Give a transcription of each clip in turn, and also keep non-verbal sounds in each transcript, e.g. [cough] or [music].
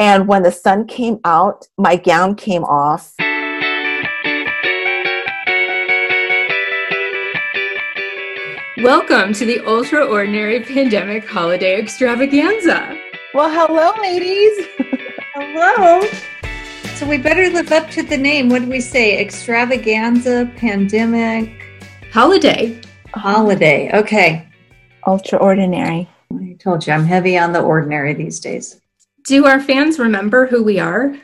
And when the sun came out, my gown came off. Welcome to the Ultra Ordinary Pandemic Holiday Extravaganza. Well, hello, ladies. [laughs] hello. So we better live up to the name. What do we say? Extravaganza, pandemic, holiday. Holiday. Okay. Ultra ordinary. I told you I'm heavy on the ordinary these days. Do our fans remember who we are?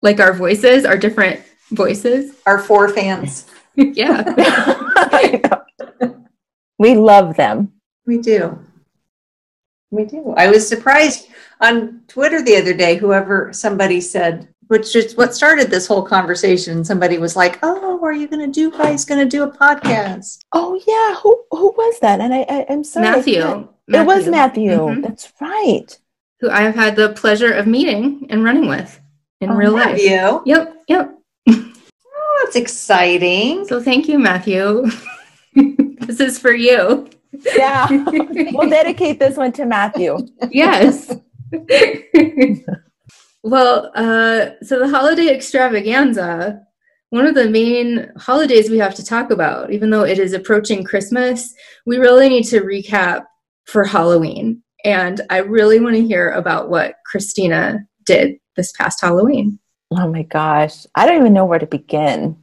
Like our voices, our different voices? Our four fans. yeah. [laughs] we love them. We do. We do. I was surprised on Twitter the other day, whoever somebody said, which is what started this whole conversation. Somebody was like, "Oh, are you going to do? Guys, going to do a podcast?" Oh yeah, who who was that? And I, I am sorry, Matthew. Matthew. It was Matthew. Mm-hmm. That's right. Who I have had the pleasure of meeting and running with in oh, real life. You? Yep. Yep. oh, that's exciting. So thank you, Matthew. [laughs] this is for you. Yeah. [laughs] we'll dedicate this one to Matthew. Yes. [laughs] well, uh, so the holiday extravaganza, one of the main holidays we have to talk about, even though it is approaching Christmas, we really need to recap for Halloween. And I really want to hear about what Christina did this past Halloween. Oh my gosh. I don't even know where to begin.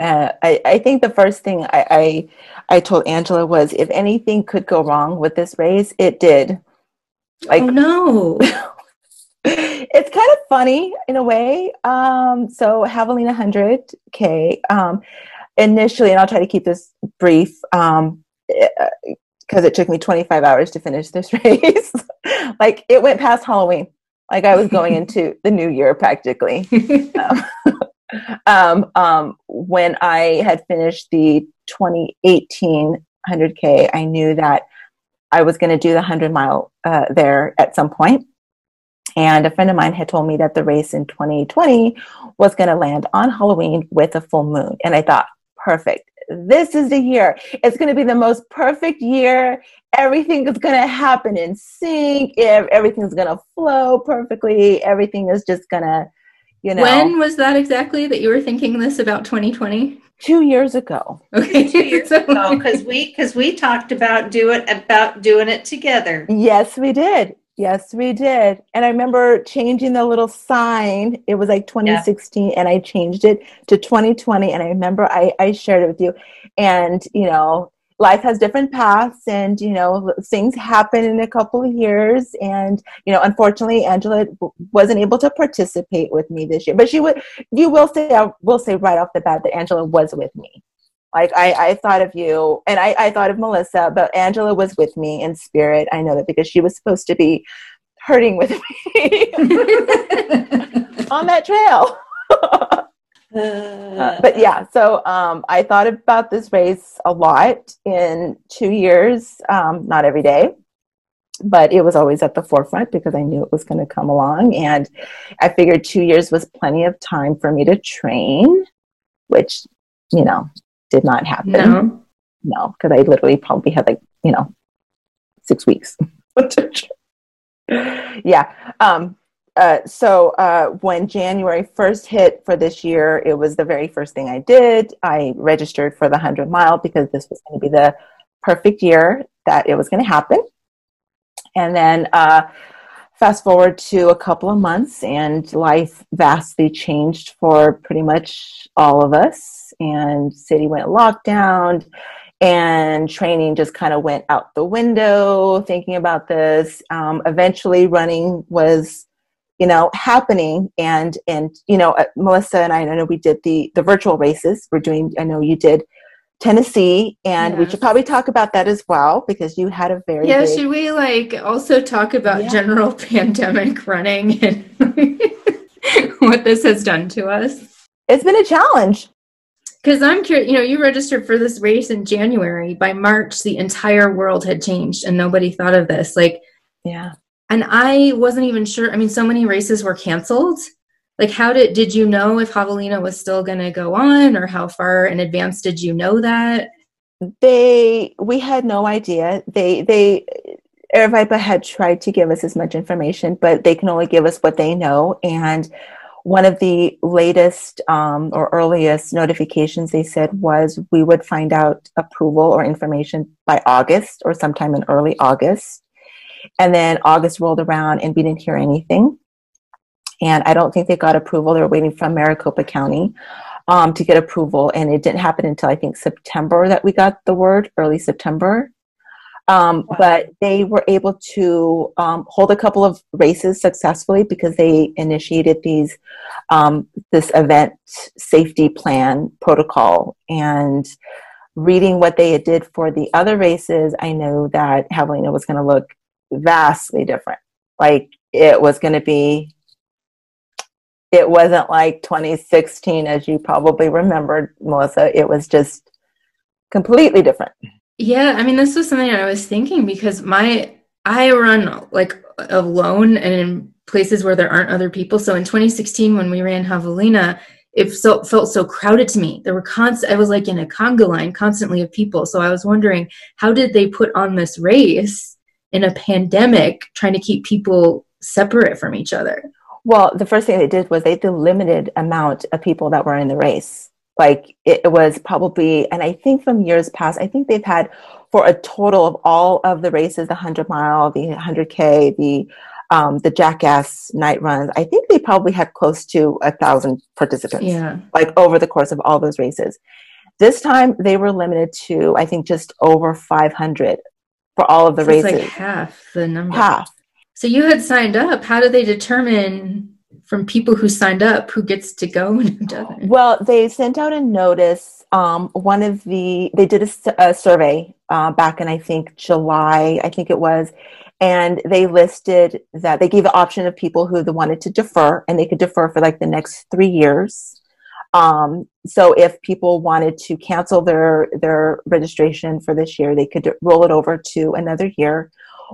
Uh, I, I think the first thing I, I, I told Angela was if anything could go wrong with this race, it did. Like, oh no. [laughs] it's kind of funny in a way. Um, so Javelina 100K, um, initially, and I'll try to keep this brief, um, because it took me 25 hours to finish this [laughs] race. like it went past Halloween. Like I was going [laughs] into the new year practically. [laughs] Um, um, um, when I had finished the 2018 100K, I knew that I was going to do the 100 mile uh, there at some point. And a friend of mine had told me that the race in 2020 was going to land on Halloween with a full moon. And I thought, perfect. This is the year. It's going to be the most perfect year. Everything is going to happen in sync. Everything's going to flow perfectly. Everything is just going to you know when was that exactly that you were thinking this about 2020 two years ago okay two years ago because we because we talked about do it about doing it together yes we did yes we did. And i remember changing the little sign. It was like 2016 yeah. and i changed it to 2020 and i remember I, I shared it with you. And you know life has different paths and you know things happen in a couple of years. And you know unfortunately angela wasn't able to participate with me this year. But she would you will say i will say right off the bat that angela was with me like I, I thought of you and I, I thought of melissa but angela was with me in spirit i know that because she was supposed to be hurting with me [laughs] on that trail uh, but yeah, so um, I thought about this race a lot in two years, um, not every day, but it was always at the forefront because I knew it was going to come along. And I figured two years was plenty of time for me to train, which, you know, did not happen. No, no, because I literally probably had like, you know, six weeks. [laughs] yeah. Um, uh, so uh, when January 1st hit for this year, it was the very first thing I did. I registered for the 100 mile because this was going to be the perfect year that it was going to happen. And then uh, fast forward to a couple of months, and life vastly changed for pretty much all of us. And city went lockdown, and training just kind of went out the window. Thinking about this, um, eventually running was you know happening and and you know uh, melissa and i, I know we did the the virtual races we're doing i know you did tennessee and yes. we should probably talk about that as well because you had a very yeah big... should we like also talk about yeah. general [laughs] pandemic running and [laughs] what this has done to us it's been a challenge because i'm curious you know you registered for this race in january by march the entire world had changed and nobody thought of this like yeah and I wasn't even sure. I mean, so many races were canceled. Like, how did did you know if Javelina was still going to go on, or how far in advance did you know that? They we had no idea. They they Aravaipa had tried to give us as much information, but they can only give us what they know. And one of the latest um, or earliest notifications they said was we would find out approval or information by August or sometime in early August. And then August rolled around and we didn't hear anything. And I don't think they got approval. They were waiting from Maricopa County um, to get approval. And it didn't happen until I think September that we got the word, early September. Um, wow. But they were able to um, hold a couple of races successfully because they initiated these um, this event safety plan protocol. And reading what they did for the other races, I know that Javelina was going to look vastly different. Like it was going to be. It wasn't like 2016, as you probably remembered, Melissa. It was just completely different. Yeah, I mean, this was something I was thinking because my I run like alone and in places where there aren't other people. So in 2016, when we ran Javelina, it so, felt so crowded to me. There were constant. I was like in a conga line constantly of people. So I was wondering, how did they put on this race in a pandemic, trying to keep people separate from each other? Well, the first thing they did was they did limited amount of people that were in the race. Like it was probably and i think from years past i think they've had for a total of all of the races the 100 mile the 100k the um, the jackass night runs i think they probably had close to a thousand participants yeah. like over the course of all those races. This time they were limited to i think just over 500 for all of the so races like half the number. Half so you had signed up how do they determine from people who signed up who gets to go [laughs] and who doesn't? Well, they sent out a notice. Um, one of the they did a, a survey uh, back in I think July, I think it was, and they listed that they gave the option of people who wanted to defer, and they could defer for like the next three years. Um, so if people wanted to cancel their their registration for this year, they could roll it over to another year.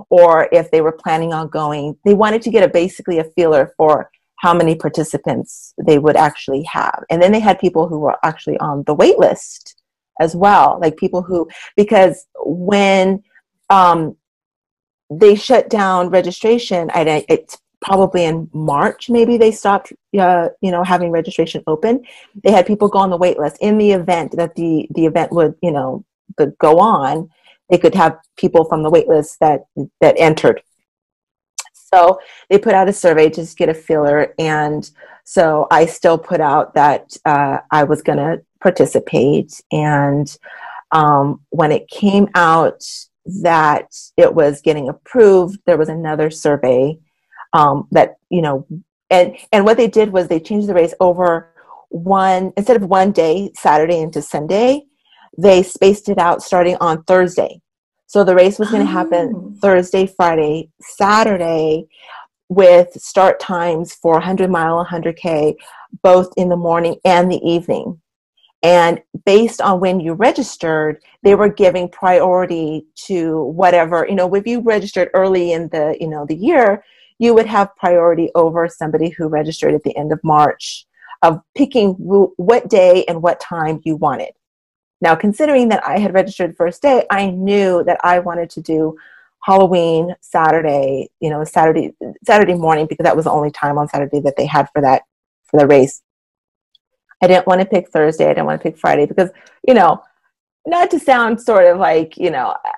Or if they were planning on going, they wanted to get a basically a feeler for how many participants they would actually have. And then they had people who were actually on the wait list as well, like people who, because when um, they shut down registration, I, it's probably in March, maybe they stopped, uh, you know, having registration open. They had people go on the wait list in the event that the, the event would, you know, go on. They could have people from the waitlist that, that entered so they put out a survey to just get a feeler. And so I still put out that uh, I was going to participate. And um, when it came out that it was getting approved, there was another survey um, that, you know, and, and what they did was they changed the race over one, instead of one day, Saturday into Sunday, they spaced it out starting on Thursday. So the race was going to happen oh. Thursday, Friday, Saturday with start times for 100 mile, 100K, both in the morning and the evening. And based on when you registered, they were giving priority to whatever, you know, if you registered early in the, you know, the year, you would have priority over somebody who registered at the end of March of picking what day and what time you wanted. Now, considering that I had registered first day, I knew that I wanted to do Halloween Saturday, you know, Saturday Saturday morning because that was the only time on Saturday that they had for that for the race. I didn't want to pick Thursday. I didn't want to pick Friday because, you know, not to sound sort of like, you know, uh,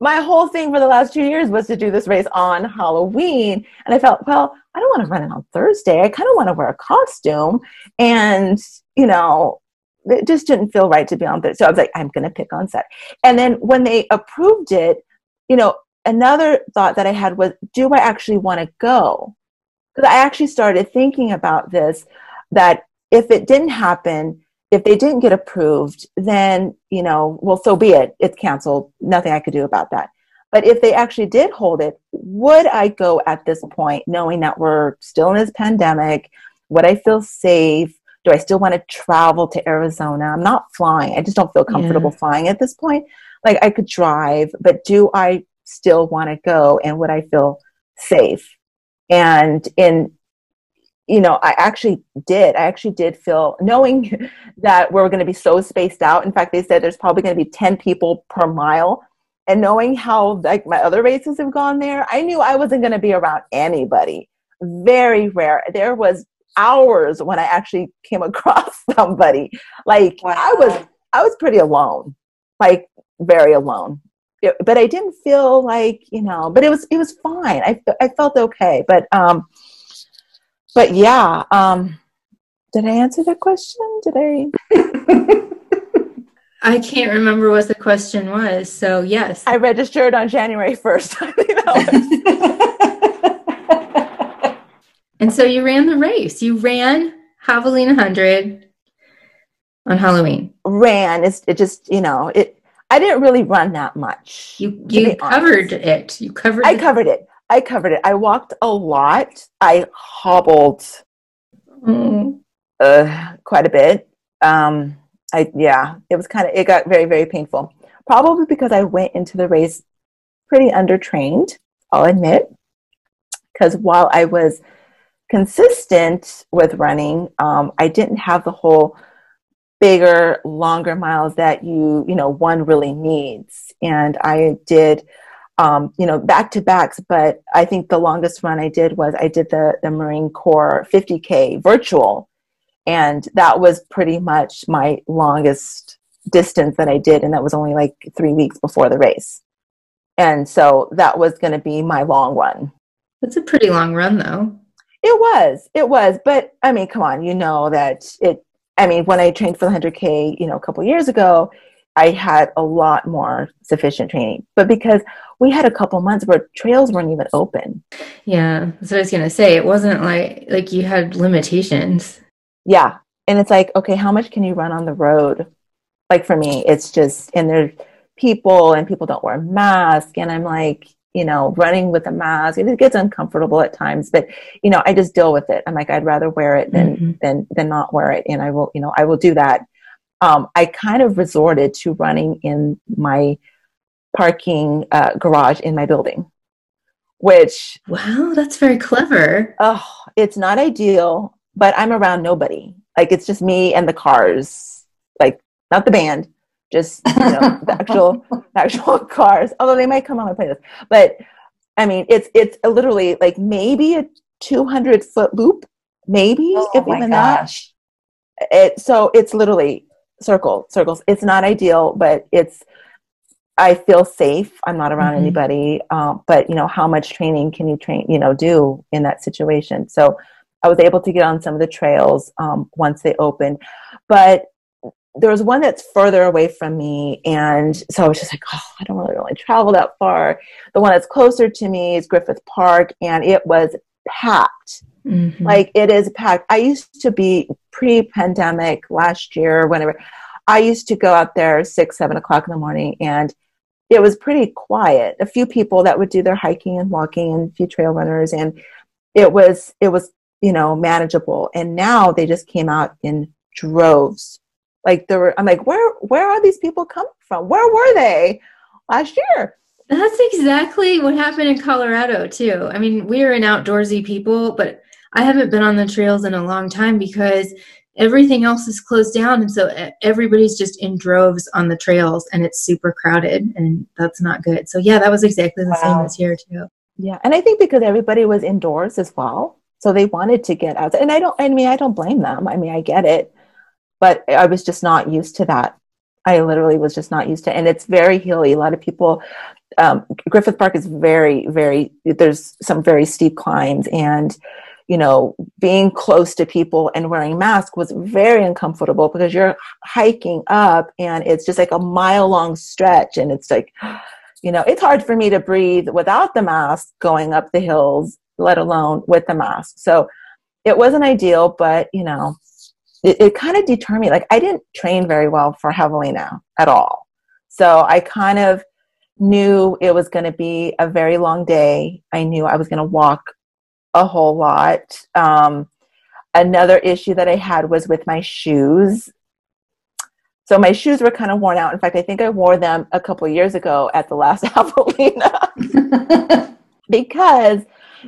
my whole thing for the last two years was to do this race on Halloween. And I felt, well, I don't want to run it on Thursday. I kind of want to wear a costume. And, you know, it just didn't feel right to be on Thursday. So I was like, I'm going to pick on Saturday. And then when they approved it, you know, another thought that I had was, do I actually want to go? Because I actually started thinking about this that if it didn't happen, if they didn't get approved, then, you know, well, so be it. It's canceled. Nothing I could do about that. But if they actually did hold it, would I go at this point knowing that we're still in this pandemic? Would I feel safe? Do I still want to travel to Arizona? I'm not flying. I just don't feel comfortable yeah. flying at this point. Like I could drive, but do I still want to go and would I feel safe? And in you know, I actually did. I actually did feel knowing [laughs] that we're going to be so spaced out. In fact, they said there's probably going to be 10 people per mile and knowing how like my other races have gone there, I knew I wasn't going to be around anybody. Very rare. There was hours when I actually came [laughs] across somebody. Like wow. I was, I was pretty alone, like very alone. It, but I didn't feel like you know. But it was, it was fine. I, I felt okay. But um, but yeah. Um, did I answer that question? Did I? [laughs] I can't remember what the question was. So, yes. I registered on January 1st. [laughs] and so you ran the race. You ran Javelina 100 on Halloween. Ran. It's, it just, you know, it. I didn't really run that much. You you covered it. You covered it. I it. covered it. I covered it. I walked a lot. I hobbled mm. uh, quite a bit. Um, I yeah, it was kind of it got very very painful. Probably because I went into the race pretty undertrained. I'll admit, because while I was consistent with running, um, I didn't have the whole bigger, longer miles that you you know one really needs. And I did, um, you know, back to backs. But I think the longest run I did was I did the the Marine Corps 50k virtual and that was pretty much my longest distance that I did, and that was only like three weeks before the race. And so that was going to be my long run. That's a pretty long run, though. It was, it was, but I mean, come on, you know that it. I mean, when I trained for the hundred k, you know, a couple years ago, I had a lot more sufficient training. But because we had a couple months where trails weren't even open. Yeah, that's what I was gonna say. It wasn't like like you had limitations yeah and it's like okay how much can you run on the road like for me it's just and there's people and people don't wear masks and i'm like you know running with a mask. It gets uncomfortable at times but you know i just deal with it. I'm like i'd rather wear it than mm-hmm. than than not wear it and i will you know i will do that. Um, i kind of resorted to running in my parking uh, garage in my building which wow that's very clever. Oh it's not ideal but I'm around nobody. Like it's just me and the cars, like not the band, just you know, the actual actual [laughs] cars. Although they might come on my playlist, but I mean, it's it's literally like maybe a 200 foot loop, maybe oh if even gosh. that. It so it's literally circle circles. It's not ideal, but it's I feel safe. I'm not around mm-hmm. anybody. Um, but you know, how much training can you train? You know, do in that situation? So I was able to get on some of the trails um, once they opened. But there was one that's further away from me. And so I was just like, oh, I don't really, really travel that far. The one that's closer to me is Griffith Park, and it was packed. Mm-hmm. Like it is packed. I used to be pre pandemic last year, whenever I used to go out there six, seven o'clock in the morning, and it was pretty quiet. A few people that would do their hiking and walking, and a few trail runners, and it was it was you know, manageable. And now they just came out in droves. Like there were, I'm like, where, where are these people coming from? Where were they last year? That's exactly what happened in Colorado too. I mean, we are an outdoorsy people, but I haven't been on the trails in a long time because everything else is closed down and so everybody's just in droves on the trails and it's super crowded and that's not good so yeah that was exactly the wow. same this year too yeah and i think because everybody was indoors as well so they wanted to get out. And I don't, I mean, I don't blame them. I mean, I get it, but I was just not used to that. I literally was just not used to, it. and it's very hilly. A lot of people, um, Griffith Park is very, very, there's some very steep climbs and, you know, being close to people and wearing masks was very uncomfortable because you're hiking up and it's just like a mile long stretch. And it's like, you know, it's hard for me to breathe without the mask going up the hills let alone with the mask. So it wasn't ideal, but you know, it, it kind of deterred me. Like I didn't train very well for Javelina at all. So I kind of knew it was going to be a very long day. I knew I was going to walk a whole lot. Um, another issue that I had was with my shoes. So my shoes were kind of worn out. In fact, I think I wore them a couple years ago at the last [laughs] Javelina [laughs] because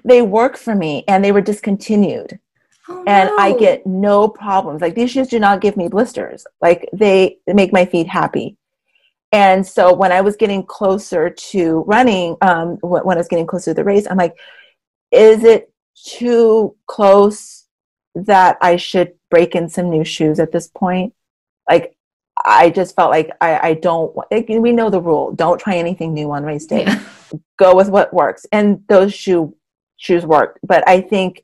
they work for me and they were discontinued. Oh, and no. I get no problems. Like these shoes do not give me blisters. Like they make my feet happy. And so when I was getting closer to running, um, when I was getting closer to the race, I'm like, is it too close that I should break in some new shoes at this point? Like, I just felt like I, I don't, like, we know the rule. Don't try anything new on race day. Yeah. Go with what works. And those shoe shoes worked. But I think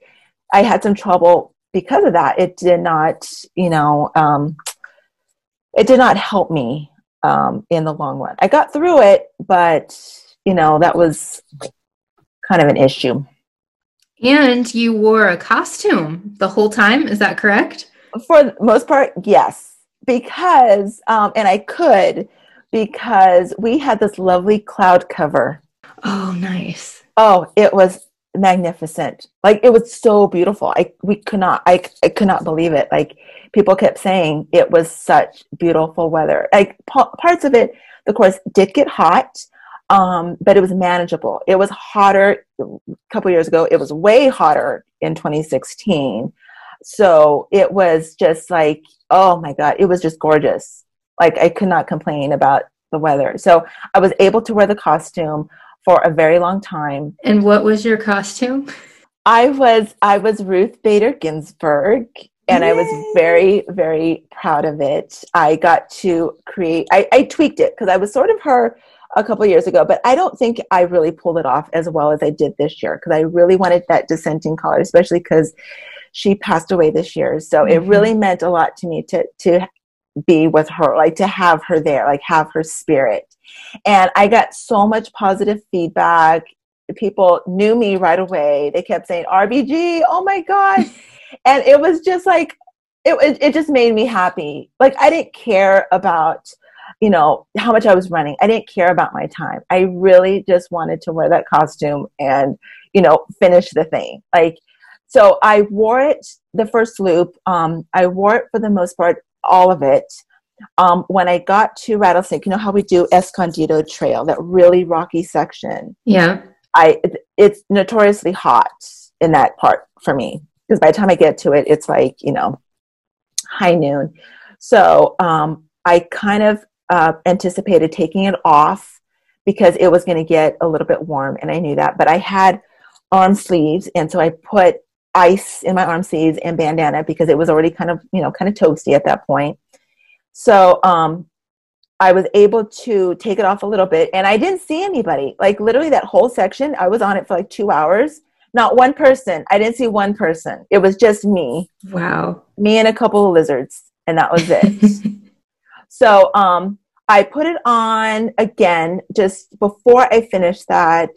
I had some trouble because of that. It did not, you know, um, it did not help me um, in the long run. I got through it, but you know that was kind of an issue. And you wore a costume the whole time. Is that correct? For the most part, yes. Because, um, and I could, because we had this lovely cloud cover. Oh, nice. Oh, it was magnificent. Like it was so beautiful. I we could not I I could not believe it. Like people kept saying it was such beautiful weather. Like p- parts of it, the course did get hot, um, but it was manageable. It was hotter a couple years ago. It was way hotter in 2016. So it was just like, oh my god, it was just gorgeous. Like I could not complain about the weather. So I was able to wear the costume for a very long time. And what was your costume? I was I was Ruth Bader Ginsburg and Yay. I was very very proud of it. I got to create I, I tweaked it because I was sort of her a couple years ago, but I don't think I really pulled it off as well as I did this year because I really wanted that dissenting color, especially because she passed away this year. So mm-hmm. it really meant a lot to me to to be with her, like to have her there, like have her spirit. And I got so much positive feedback. People knew me right away. They kept saying, RBG, oh my God. [laughs] and it was just like, it, it just made me happy. Like, I didn't care about, you know, how much I was running. I didn't care about my time. I really just wanted to wear that costume and, you know, finish the thing. Like, so I wore it the first loop. Um, I wore it for the most part, all of it um, when I got to Rattlesnake, you know how we do Escondido Trail, that really rocky section. Yeah. I it's notoriously hot in that part for me because by the time I get to it, it's like you know high noon. So um, I kind of uh, anticipated taking it off because it was going to get a little bit warm, and I knew that. But I had arm sleeves, and so I put ice in my arm sleeves and bandana because it was already kind of you know kind of toasty at that point so um, I was able to take it off a little bit and I didn't see anybody. Like literally that whole section, I was on it for like two hours. Not one person. I didn't see one person. It was just me. Wow. Me and a couple of lizards. And that was it. [laughs] so um, I put it on again just before I finished that.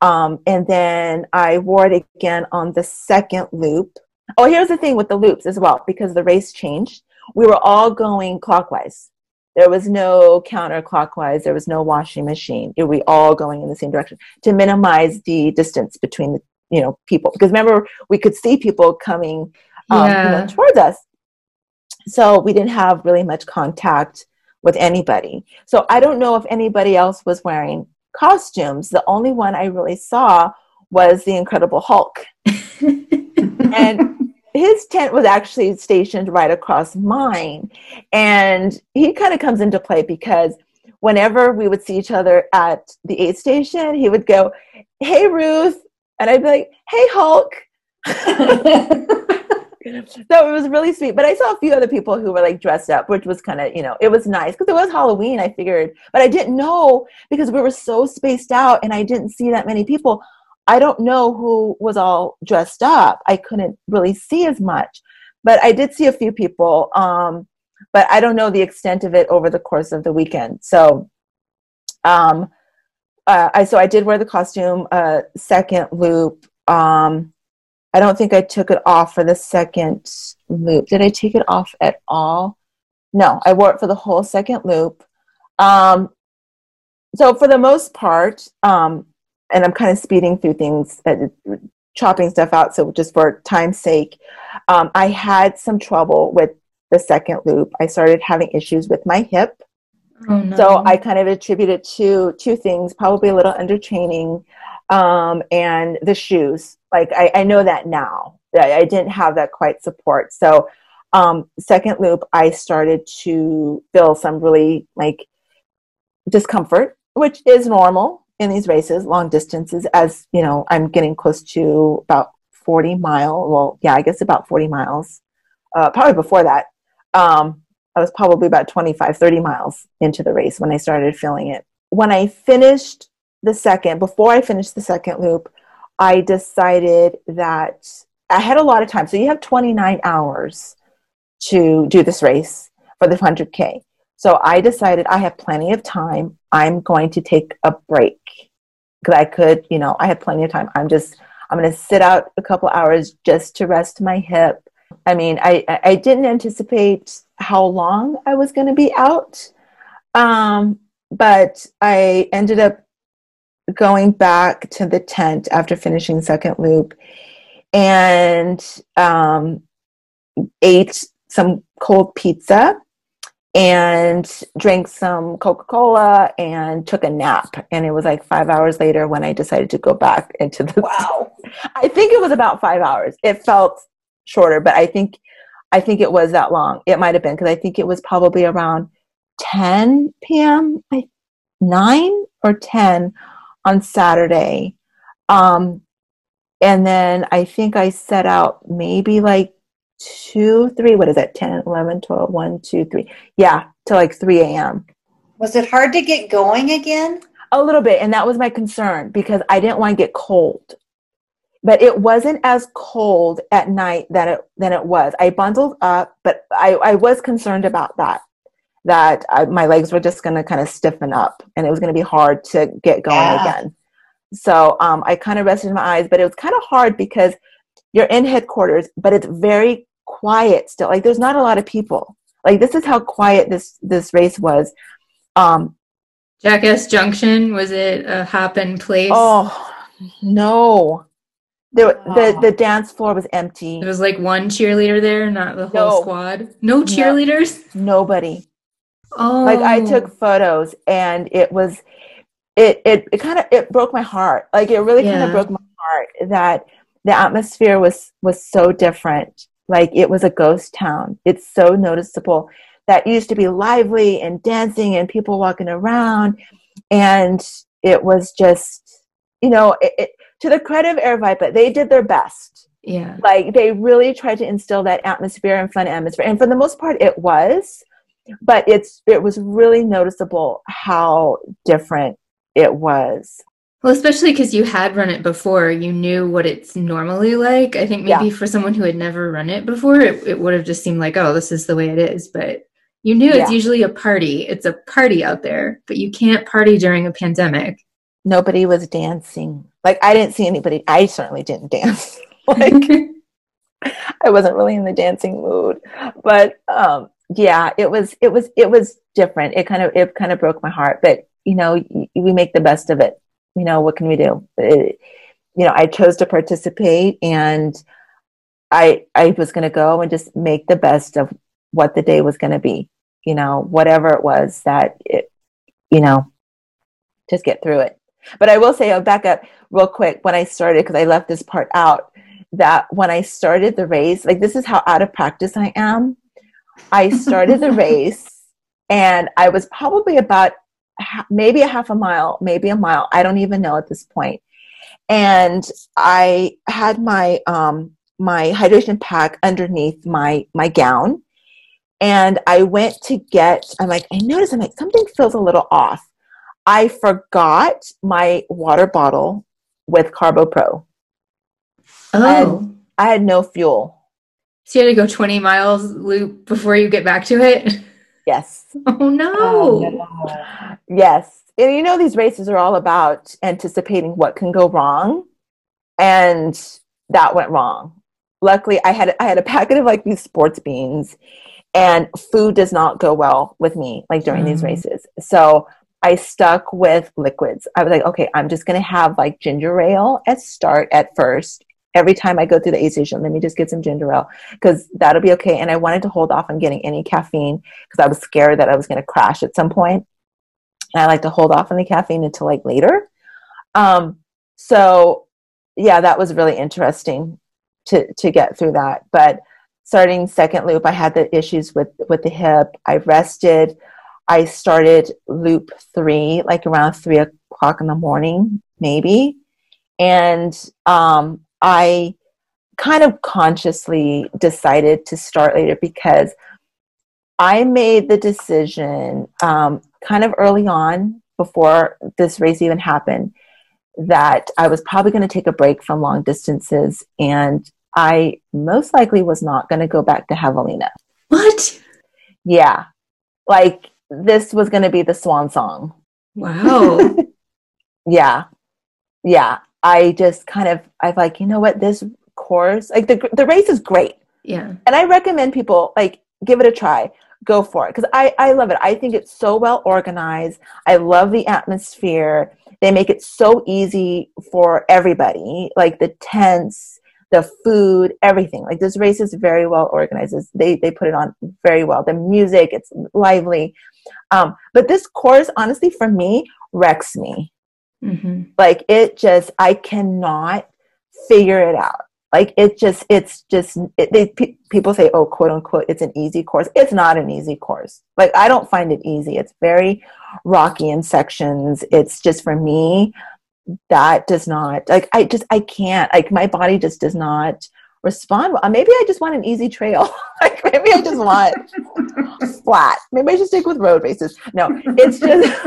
Um, and then I wore it again on the second loop. Oh, here's the thing with the loops as well, because the race changed we were all going clockwise. There was no counterclockwise. There was no washing machine. We were all going in the same direction to minimize the distance between the you know people. Because remember, we could see people coming um, yeah. you know, towards us, so we didn't have really much contact with anybody. So I don't know if anybody else was wearing costumes. The only one I really saw was the Incredible Hulk. [laughs] and his tent was actually stationed right across mine. And he kind of comes into play because whenever we would see each other at the aid station, he would go, Hey, Ruth. And I'd be like, Hey, Hulk. [laughs] so it was really sweet. But I saw a few other people who were like dressed up, which was kind of, you know, it was nice because it was Halloween, I figured. But I didn't know because we were so spaced out and I didn't see that many people. I don't know who was all dressed up. I couldn't really see as much, but I did see a few people. Um, but I don't know the extent of it over the course of the weekend. So, um, uh, I so I did wear the costume. Uh, second loop. Um, I don't think I took it off for the second loop. Did I take it off at all? No, I wore it for the whole second loop. Um, so for the most part, um, and I'm kind of speeding through things, uh, chopping stuff out. So just for time's sake, um, I had some trouble with the second loop. I started having issues with my hip. Oh, no. So I kind of attributed to two things, probably a little under training um, and the shoes. Like I, I know that now. I, I didn't have that quite support. So um, second loop, I started to feel some really like discomfort, which is normal in these races, long distances. As you know, I'm getting close to about 40 mile. Well, yeah, I guess about 40 miles. Uh, probably before that, um, I was probably about 25, 30 miles into the race when I started feeling it. When I finished the second, before I finished the second loop, I decided that I had a lot of time. So you have 29 hours to do this race for the 100K. So I decided I have plenty of time. I'm going to take a break because I could, you know, I have plenty of time. I'm just, I'm going to sit out a couple hours just to rest my hip. I mean, I, I didn't anticipate how long I was going to be out. Um, but I ended up going back to the tent after finishing second loop and um, ate some cold pizza and drank some Coca Cola and took a nap. And it was like five hours later when I decided to go back [laughs] into the. Wow. I think it was about five hours. It felt shorter, but I think I think it was that long. It might have been because I think it was probably around 10 p.m. I, 9 or 10 on Saturday. Um, and then I think I set out maybe like two, three, what is that, 10, 11, 12, 1, 2, 3. Yeah, to like 3 a.m. Was it hard to get going again? A little bit. And that was my concern because I didn't want to get cold. But it wasn't as cold at night than it, than it was. I bundled up, but I, I was concerned about that. That I, my legs were just going to kind of stiffen up and it was going to be hard to get going yeah. again. So um, I kind of rested my eyes, but it was kind of hard because you're in headquarters, but it's very quiet still. Like there's not a lot of people. Like this is how quiet this this race was. Um, Jackass Junction was it a happen place? Oh no. The, oh. the the dance floor was empty. There was like one cheerleader there, not the whole no. squad. No cheerleaders. No, nobody. Oh, like I took photos, and it was, it it it kind of it broke my heart. Like it really yeah. kind of broke my heart that the atmosphere was was so different like it was a ghost town. It's so noticeable. That used to be lively and dancing and people walking around. And it was just, you know, it, it, to the credit of Aravaipa, they did their best. Yeah. Like they really tried to instill that atmosphere and fun atmosphere. And for the most part, it was. But it's it was really noticeable how different it was. Well, especially because you had run it before, you knew what it's normally like. I think maybe yeah. for someone who had never run it before, it, it would have just seemed like, oh, this is the way it is. But you knew yeah. it's usually a party. It's a party out there, but you can't party during a pandemic. Nobody was dancing. Like, I didn't see anybody. I certainly didn't dance. [laughs] like, I wasn't really in the dancing mood. But um, yeah, it was, it was, it was different. It kind of, it kind of broke my heart. But you know, we make the best of it you know, what can we do? It, you know, I chose to participate and I, I was going to go and just make the best of what the day was going to be, you know, whatever it was that it, you know, just get through it. But I will say, I'll back up real quick when I started, because I left this part out, that when I started the race, like this is how out of practice I am. I started the [laughs] race and I was probably about maybe a half a mile, maybe a mile. I don't even know at this point. And I had my um, my hydration pack underneath my my gown, and I went to get. I'm like, I noticed. I'm like, something feels a little off. I forgot my water bottle with Carbo Pro. Oh, I had no fuel. So you had to go 20 miles loop before you get back to it. [laughs] Yes. [laughs] Oh no. Oh, no. Yes. And you know, these races are all about anticipating what can go wrong. And that went wrong. Luckily, I had I had a packet of like these sports beans, and food does not go well with me like during mm. these races. So I stuck with liquids. I was like, okay, I'm just gonna have like ginger ale at start at first, every time I go through the aid station, let me just get some ginger ale because that'll be okay. And I wanted to hold off on getting any caffeine because I was scared that I was going to crash at some point. And I like to hold off on the caffeine until like later. Um, so yeah, that was really interesting to to get through that. But starting second loop, I had the issues with with the hip. I rested. I started loop three, like around three o'clock in the morning, maybe. And um, I kind of consciously decided to start later because I made the decision um, kind of early on before this race even happened that I was probably going to take a break from long distances and I most likely was not going to go back to Javelina. What? Yeah. Like this was going to be the swan song. Wow. [laughs] yeah. Yeah. I just kind of, I've like, you know what, this course, like the, the race is great. yeah. And I recommend people like give it a try. Go for it. Cause I, I love it. I think it's so well organized. I love the atmosphere. They make it so easy for everybody. Like the tents, the food, everything. Like this race is very well organized. It's- They they put it on very well. The music, it's lively. Um, but this course, honestly, for me, wrecks me. Hmm Like it just, I cannot figure it out. Like it just, it's just. It, they pe- people say, "Oh, quote unquote, it's an easy course." It's not an easy course. Like I don't find it easy. It's very rocky in sections. It's just for me that does not like I just I can't like my body just does not respond well. Maybe I just want an easy trail. [laughs] like maybe I just want [laughs] flat. Maybe I should stick with road races. No, it's just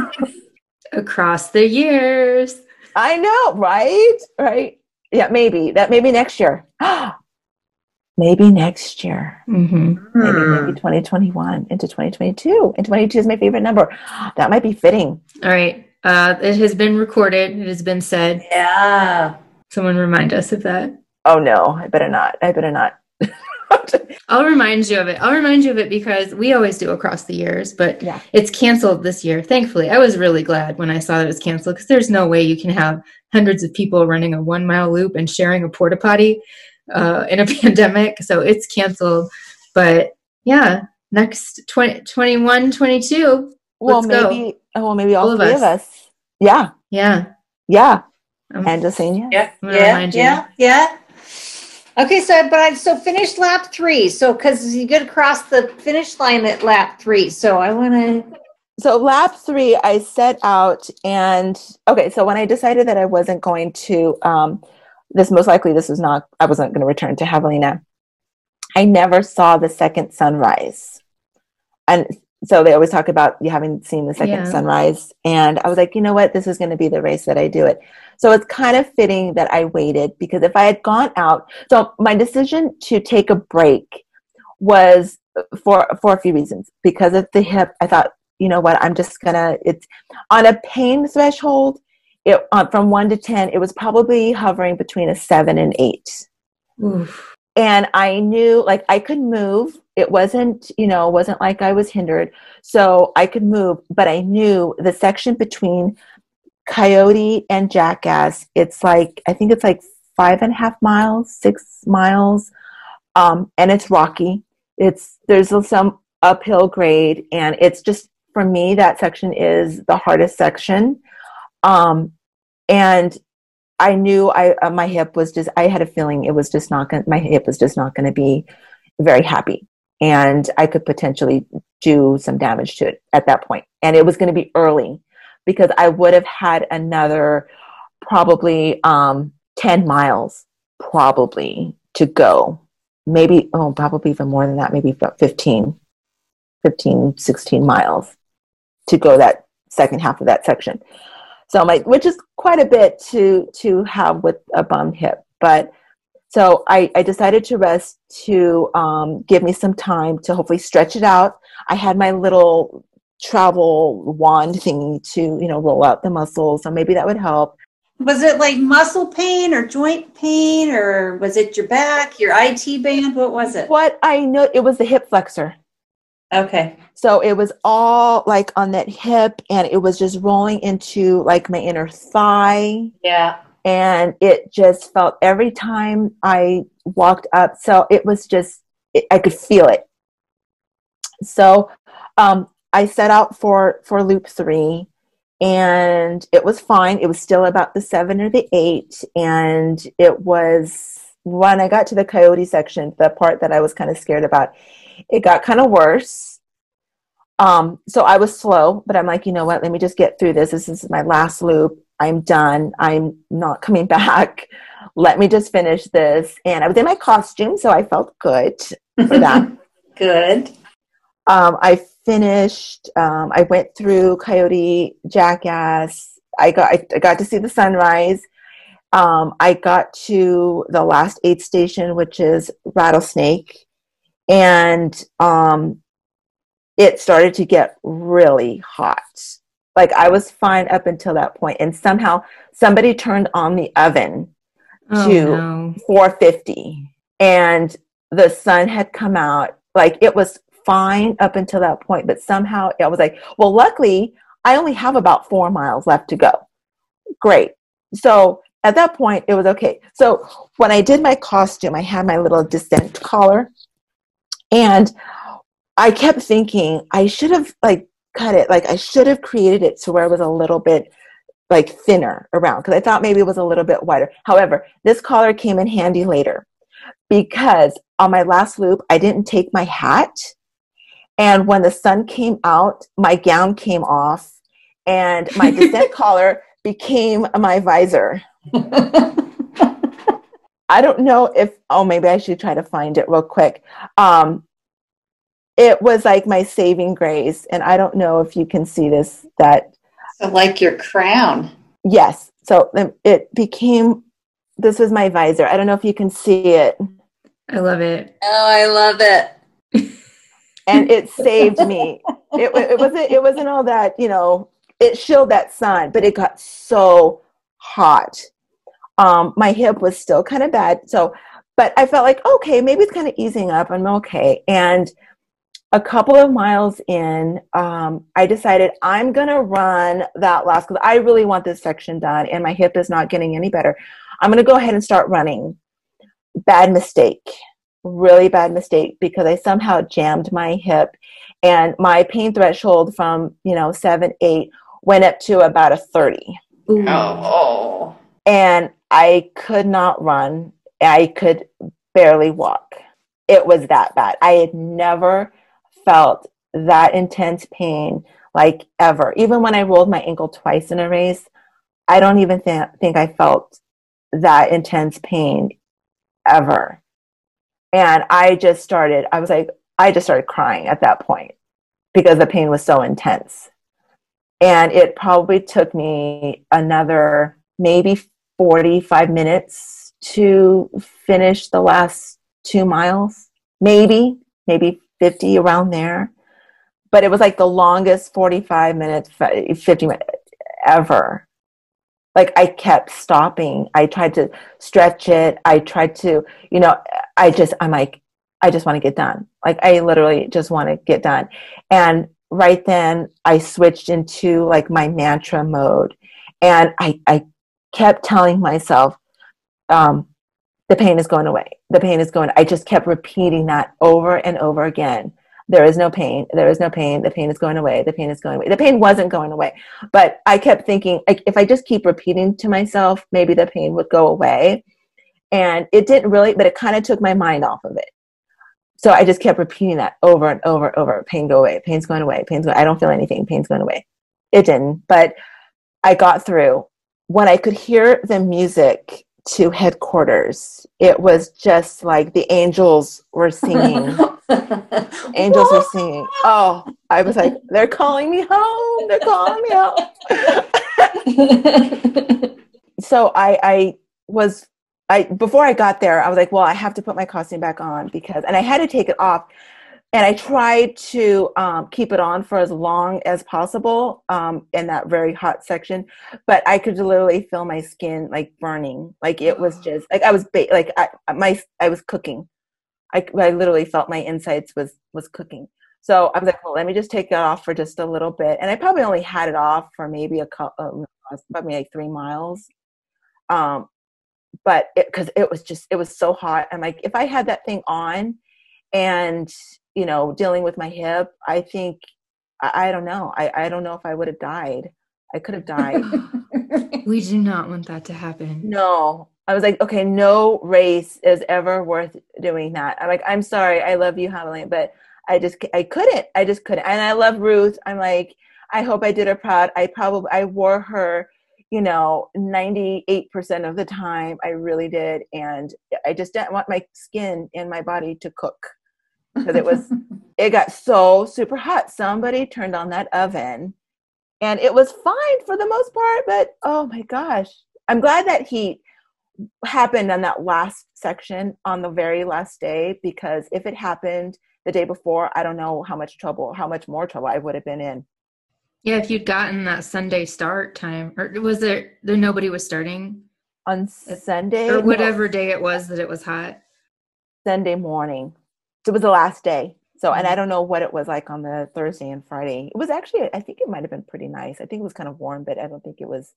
Across the years. I know, right? Right? Yeah, maybe that maybe next year. [gasps] maybe next year. hmm Maybe maybe 2021 into 2022. And 22 is my favorite number. [gasps] That might be fitting. All right. Uh, it has been recorded. It has been said. Yeah. Someone remind us of that. Oh no, I better not. I better not. [laughs] I'll remind you of it. I'll remind you of it because we always do across the years, but Yeah. it's canceled this year. Thankfully, I was really glad when I saw that it was canceled because there's no way you can have hundreds of people running a one mile loop and sharing a porta potty uh, in a [laughs] pandemic. So it's canceled. But yeah, next 20, 21, 22. well, Let's go. maybe oh, well, maybe all, All of three us. of us. Yeah. Yeah. Yeah. I'm- And just saying yes. Yeah, yeah, yeah, yeah. Okay, so but I so finished lap three. So because you get across the finish line at lap three, so I want to. so lap three i set out and okay so when i decided that i wasn't going to um this most likely this was not i wasn't going to return to javelina i never saw the second sunrise and so they always talk about you haven't seen the second Yeah. sunrise. And i was like you know what? This is going to be the race that i do it. So it's kind of fitting that i waited because if i had gone out so my decision to take a break was for for a few reasons. Because of the hip i thought you know what? I'm just gonna it's on a pain threshold it uh, from 1 to 10 it was probably hovering between a 7 and 8 Oof. and i knew like i could move it wasn't you know wasn't like i was hindered. So i could move but i knew the section between coyote and jackass it's like i think it's like five and a half miles six miles um, and it's rocky. It's there's some uphill grade and it's just for me that section is the hardest section. Um, and I knew I uh, my hip was just I had a feeling it was just not gonna my hip was just not to be very happy and I could potentially do some damage to it at that point. And it was going to be early because I would have had another probably um 10 miles probably to go. Maybe oh probably even more than that maybe about 15 15 16 miles to go that second half of that section. So my which is quite a bit to to have with a bum hip but so i i decided to rest to um, give me some time to hopefully stretch it out i had my little travel wand thingy to you know roll out the muscles so maybe that would help Was it like muscle pain or joint pain or was it your back, your IT band? What was it? what i know it was the hip flexor Okay. So it was all like on that hip and it was just rolling into like my inner thigh. Yeah. And it just felt every time I walked up. So it was just, it, I could feel it. So um, I set out for, for loop three and it was fine. It was still about the seven or the eight. And it was when I got to the coyote section, the part that I was kind of scared about, it got kind of worse Um, so I was slow, but I'm like, you know what? Let me just get through this. This is my last loop. I'm done. I'm not coming [laughs] back. Let me just finish this. And I was in my costume, so I felt good for that. [laughs] Good. Um, I finished. Um, I went through Coyote, Jackass. I got. I, I got to see the sunrise. Um, I got to the last aid station, which is Rattlesnake, and um, it started to get really hot. Like I was fine up until that point, and somehow somebody turned on the oven Oh, to no. 450, and the sun had come out. Like it was fine up until that point, but somehow I was like, well, luckily I only have about four miles left to go. Great. So at that point, it was okay. So when I did my costume, I had my little dissent collar, and I kept thinking I should have like cut it, like I should have created it to where it was a little bit like thinner around because I thought maybe it was a little bit wider. However, this collar came in handy later because on my last loop, I didn't take my hat. And when the sun came out, my gown came off and my dissent [laughs] collar became my visor. [laughs] I don't know if, oh, maybe I should try to find it real quick. Um, it was like my saving grace. And I don't know if you can see this, that so like your crown. Yes. So um, it became, this was my visor. I don't know if you can see it. I love it. Oh, I love it. [laughs] And it saved me. It, it wasn't, it wasn't all that, you know, it shielded that sun, but it got so hot. Um, my hip was still kind of bad. So, but I felt like, okay, maybe it's kind of easing up. I'm okay. And a couple of miles in, um, I decided I'm going to run that last because I really want this section done and my hip is not getting any better. I'm going to go ahead and start running. Bad mistake. Really bad mistake because I somehow jammed my hip and my pain threshold from, you know, seven, eight went up to about a 30 Ooh. Oh. and I could not run. I could barely walk. It was that bad. I had never felt that intense pain like ever. Even when I rolled my ankle twice in a race, I don't even th- think I felt that intense pain ever. And I just started, I was like, I just started crying at that point because the pain was so intense. And it probably took me another maybe 45 minutes to finish the last two miles, maybe, maybe 50 around there. But it was like the longest 45 minutes, 50 minutes ever. Like I kept stopping. I tried to stretch it. I tried to, you know, I just, I'm like, I just want to get done. Like I literally just want to get done. And right then I switched into like my mantra mode. And I, I kept telling myself, um, the pain is going away. The pain is going. I just kept repeating that over and over again. There is no pain. There is no pain. The pain is going away. The pain is going away. The pain wasn't going away. But I kept thinking, like, if I just keep repeating to myself, maybe the pain would go away. And it didn't really, but it kind of took my mind off of it. So I just kept repeating that over and over and over. Pain go away. Pain's going away. Pain's going. I don't feel anything. Pain's going away. It didn't, but I got through. When I could hear the music to headquarters, it was just like the angels were singing. [laughs] angels were singing. Oh, I was like, they're calling me home. They're calling me home. [laughs] so I, I was, I before I got there, I was like, well, I have to put my costume back on because, and I had to take it off. And I tried to um, keep it on for as long as possible um, in that very hot section, but I could literally feel my skin like burning. Like it was [gasps] just like I was ba- like I my I was cooking. I, I literally felt my insides was was cooking. So I was like, well, let me just take it off for just a little bit. And I probably only had it off for maybe a couple, probably like three miles. Um, but it because it was just it was so hot. I'm like, if I had that thing on, and you know, dealing with my hip, I think I, I don't know. I I don't know if I would have died. I could have died. [laughs] [laughs] We do not want that to happen. no. I was like, okay, no race is ever worth doing that. I'm like, I'm sorry, I love you, Javelina, but I just I couldn't. I just couldn't. And I love Ruth. I'm like, I hope I did her proud. I probably I wore her, you know, 98% of the time. I really did. And I just didn't want my skin and my body to cook. Because it was [laughs] it got so super hot. Somebody turned on that oven and it was fine for the most part, but oh my gosh. I'm glad that heat happened on that last section on the very last day because if it happened the day before, I don't know how much trouble, how much more trouble I would have been in. Yeah, if you'd gotten that Sunday start time, or was there there nobody was starting on Sunday or whatever day it was that it was hot? Sunday morning. So it was the last day. So, and I mm-hmm. don't know what it was like on the Thursday and Friday. It was actually, I think it might have been pretty nice. I think it was kind of warm, but I don't think it was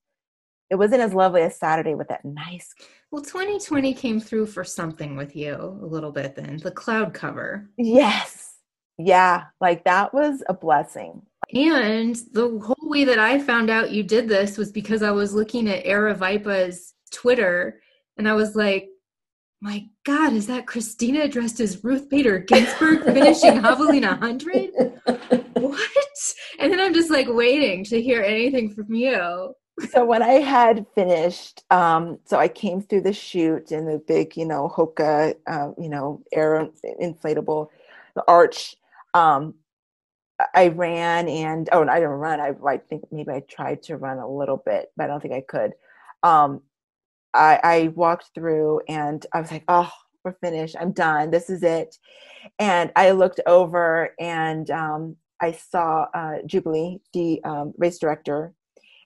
it wasn't as lovely as Saturday with that nice. Well, 2020 came through for something with you a little bit then, the cloud cover. Yes. Yeah. Like that was a blessing. And the whole way that I found out you did this was because I was looking at Aravaipa's Twitter and I was like, my God, is that Christina dressed as Ruth Bader Ginsburg finishing [laughs] Javelina 100? What? And then I'm just like waiting to hear anything from you so when I had finished, um, so I came through the chute in the big, you know, Hoka, uh, you know, air inflatable, the arch. Um, I ran and oh, I didn't run. I, I think maybe I tried to run a little bit, but I don't think I could. Um, I, I walked through and I was like, oh, we're finished. I'm done. This is it. And I looked over and um, I saw uh, Jubilee, the um, race director,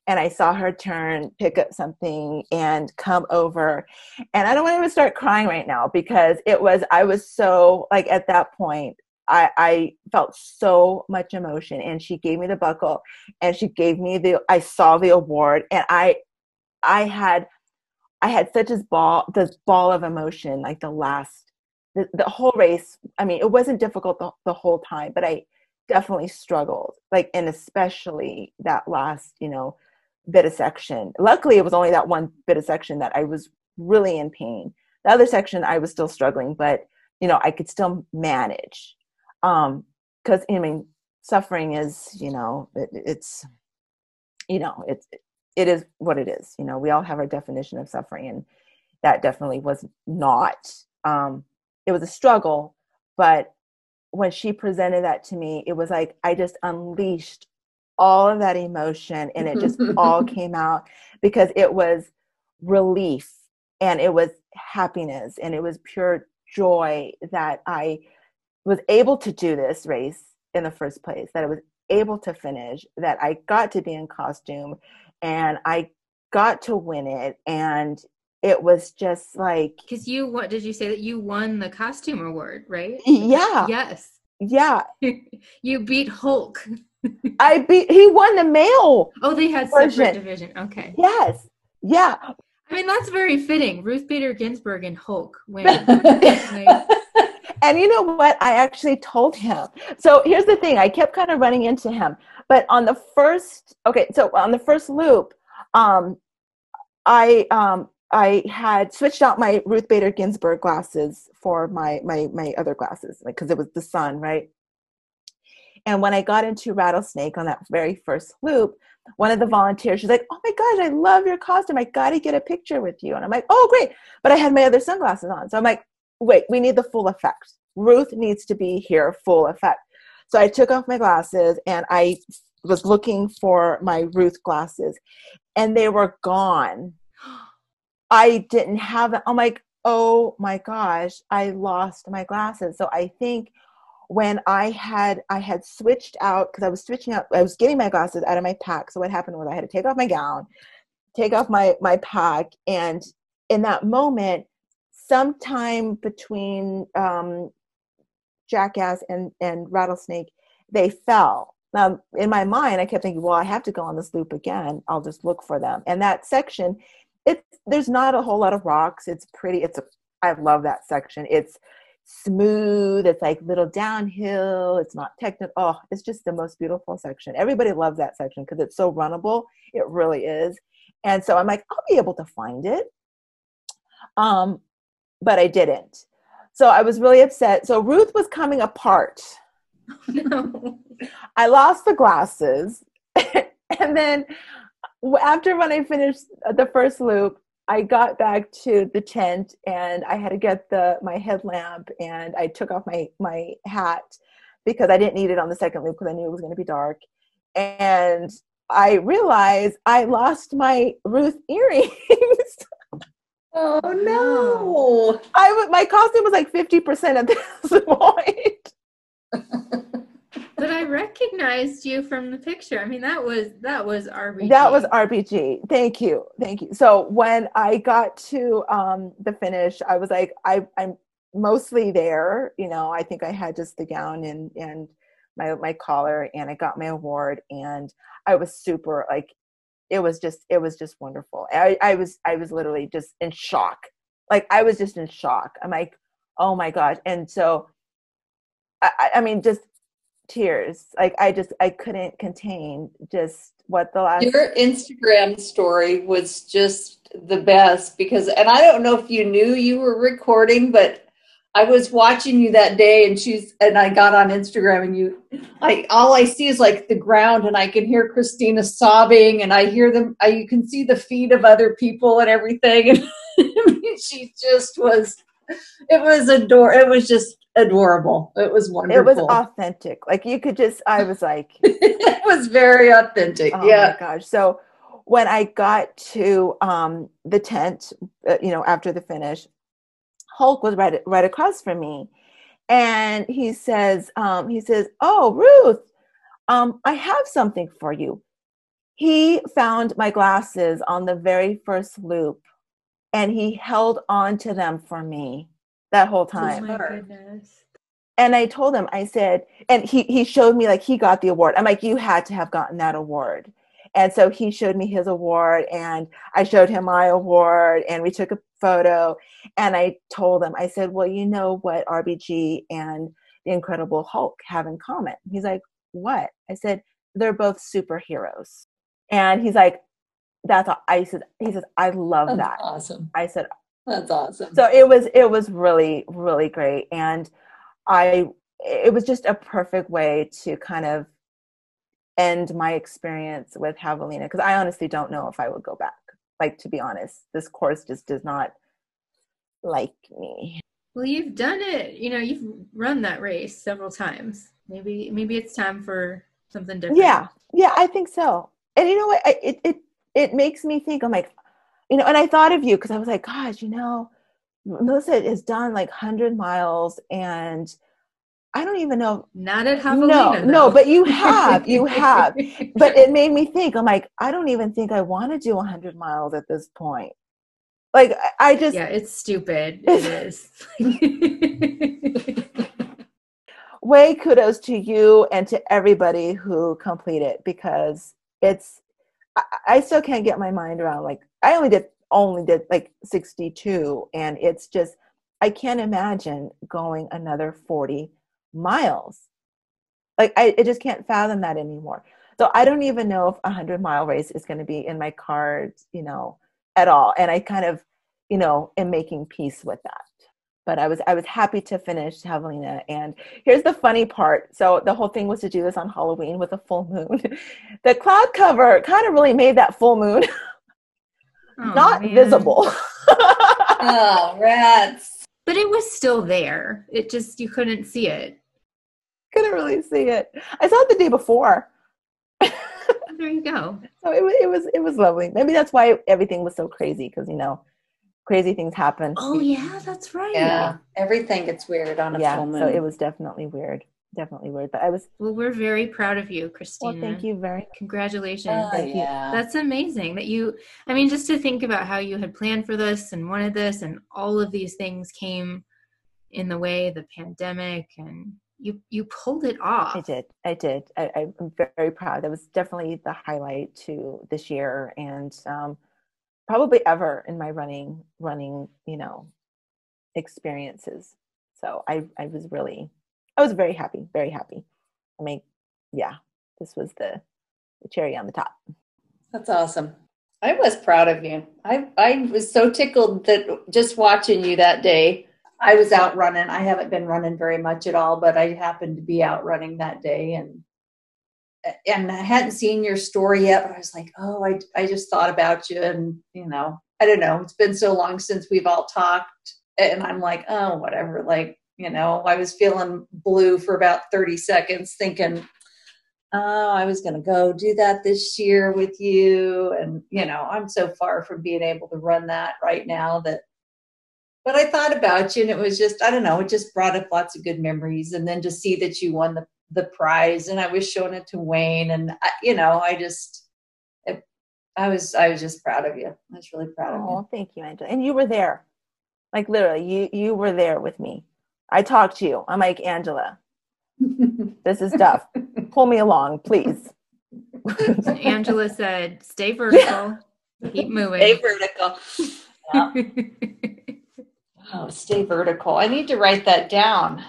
and I saw her turn, pick up something, and come over. And I don't want to even start crying right now because it was, I was so, like, at that point, I, I felt so much emotion. And she gave me the buckle and she gave me the, I saw the award, and I, I had, I had such a ball, this ball of emotion, like the last, the, the whole race. I mean, it wasn't difficult the, the whole time, but I, definitely struggled like and especially that last you know bit of section. Luckily, it was only that one bit of section that I was really in pain. The other section, I was still struggling, but you know, I could still manage. Um, because I mean, suffering is, you know, it, it's, you know, it's it is what it is. You know, we all have our definition of suffering, and that definitely was not. Um, it was a struggle, but when she presented that to me, it was like I just unleashed all of that emotion and it just [laughs] all came out because it was relief and it was happiness and it was pure joy that I was able to do this race in the first place, that I was able to finish, that I got to be in costume and I got to win it. And it was just like. Because you, what did you say that you won the costume award, right? Yeah. Yes. Yeah. [laughs] you beat Hulk. I beat. He won the male. Oh, they had version. separate division. Okay. Yes. Yeah. I mean, that's very fitting. Ruth Bader Ginsburg and Hulk win. [laughs] and you know what? I actually told him. So here's the thing. I kept kind of running into him, but on the first, okay, so on the first loop, um, I um, I had switched out my Ruth Bader Ginsburg glasses for my my my other glasses, like because it was the sun, right? And when I got into Rattlesnake on that very first loop, one of the volunteers, she's like, Oh my gosh, I love your costume. I got to get a picture with you. And I'm like, Oh, great. But I had my other sunglasses on. So I'm like, Wait, we need the full effect. Ruth needs to be here, full effect. So I took off my glasses and I was looking for my Ruth glasses and they were gone. I didn't have them. I'm like, oh my gosh, I lost my glasses. So I think when I had I had switched out because I was switching out I was getting my glasses out of my pack. So what happened was I had to take off my gown, take off my my pack, and in that moment, sometime between um, Jackass and and Rattlesnake, they fell. Now in my mind, I kept thinking, well, I have to go on this loop again. I'll just look for them. And that section, it's there's not a whole lot of rocks. It's pretty. It's a I love that section. It's smooth. It's like little downhill. It's not technical. Oh, it's just the most beautiful section. Everybody loves that section because it's so runnable. It really is. And so I'm like, I'll be able to find it. Um, but I didn't. So I was really upset. So Ruth was coming apart no. [laughs] I lost the glasses. [laughs] and then after when I finished the first loop, I got back to the tent and I had to get the my headlamp and I took off my my hat because I didn't need it on the second loop because I knew it was going to be dark. And I realized I lost my Ruth earrings. [laughs] oh no! I my costume was like fifty percent at [laughs] this point. [laughs] but I recognized you from the picture. I mean, that was that was RBG. That was RBG. Thank you, thank you. So when I got to um, the finish, I was like, I, I'm mostly there. You know, I think I had just the gown and and my my collar, and I got my award, and I was super like, it was just it was just wonderful. I, I was I was literally just in shock. Like I was just in shock. I'm like, oh my gosh, and so. I, I mean, just tears. Like I just I couldn't contain just what the last Your Instagram story was just the best because and I don't know if you knew you were recording, but I was watching you that day and she's and I got on Instagram and you I all I see is like the ground and I can hear Christina sobbing and I hear them I, you can see the feet of other people and everything [laughs] and she just was it was ador it was just adorable. It was wonderful. It was authentic. Like you could just, I was like, [laughs] it was very authentic. Oh yeah. my gosh. So when I got to um, the tent, uh, you know, after the finish, Hulk was right right across from me, and he says, um, he says, "Oh, Ruth, um, I have something for you." He found my glasses on the very first loop, and he held on to them for me that whole time. Oh my goodness. And I told him, I said, and he he showed me like he got the award. I'm like, you had to have gotten that award. And so he showed me his award and I showed him my award and we took a photo and I told him, I said, Well, you know what RBG and the Incredible Hulk have in common? He's like, What? I said, They're both superheroes. And he's like, That's all. I said, He says, I love That's that. Awesome. I said, That's awesome. so it was it was really really great and i it was just a perfect way to kind of end my experience with javelina because i honestly don't know if i would go back like to be honest this course just does not like me Well, you've done it. You know, you've run that race several times. Maybe maybe it's time for something different. yeah yeah i think so and you know what I, it it it makes me think i'm like you know and i thought of you because i was like gosh you know melissa has done like 100 miles and i don't even know Not at no Javelina. no though. but you have you [laughs] have but it made me think i'm like i don't even think i want to do 100 miles at this point like i just yeah, it's stupid. [laughs] It is. [laughs] way kudos to you and to everybody who completed because it's I, I still can't get my mind around like i only did only did like 62 and it's just i can't imagine going another 40 miles like i, I just can't fathom that anymore so i don't even know if a 100 mile race is going to be in my cards you know at all and i kind of you know am making peace with that but I was I was happy to finish Javelina. And here's the funny part. So the whole thing was to do this on Halloween with a full moon. [laughs] the cloud cover kind of really made that full moon [laughs] Oh, not man. visible. [laughs] oh, rats. But it was still there. It just you couldn't see it. Couldn't really see it. I saw it the day before. Oh, there you go. [laughs] So it was it was it was lovely. Maybe that's why everything was so crazy because you know, crazy things happen. Oh yeah, that's right. Yeah. Everything gets weird on a yeah. full moon. So it was definitely weird. Definitely weird. But I was Well, we're very proud of you, Christina. well. Thank you very. Much. Congratulations. Oh, Thank you. That's amazing that you, I mean, just to think about how you had planned for this and wanted this, and all of these things came in the way the pandemic, and you you pulled it off. I did. I did. I, I'm very proud. That was definitely the highlight to this year, and um, probably ever in my running running you know experiences. So I I was really I was very happy, very happy. I mean, yeah, this was the the cherry on the top. That's awesome. I was proud of you. I I was so tickled that just watching you that day. I was out running. I haven't been running very much at all, but I happened to be out running that day and and I hadn't seen your story yet, but I was like, oh, I, I just thought about you. And, you know, I don't know. It's been so long since we've all talked. And I'm like, oh, whatever. Like, you know, I was feeling blue for about 30 seconds thinking, oh, I was going to go do that this year with you. And, you know, I'm so far from being able to run that right now that, but I thought about you and it was just, I don't know, it just brought up lots of good memories. And then to see that you won the, the prize and I was showing it to Wayne and, I, you know, I just, it, I was, I was just proud of you. I was really proud of you. Oh, thank you, Angela. And you were there. Like literally, you you were there with me. I talked to you. I'm like, Angela, [laughs] this is tough. Pull me along, please. [laughs] Angela said, "Stay vertical, [laughs] keep moving." Stay vertical. Yeah. Oh, stay vertical. I need to write that down.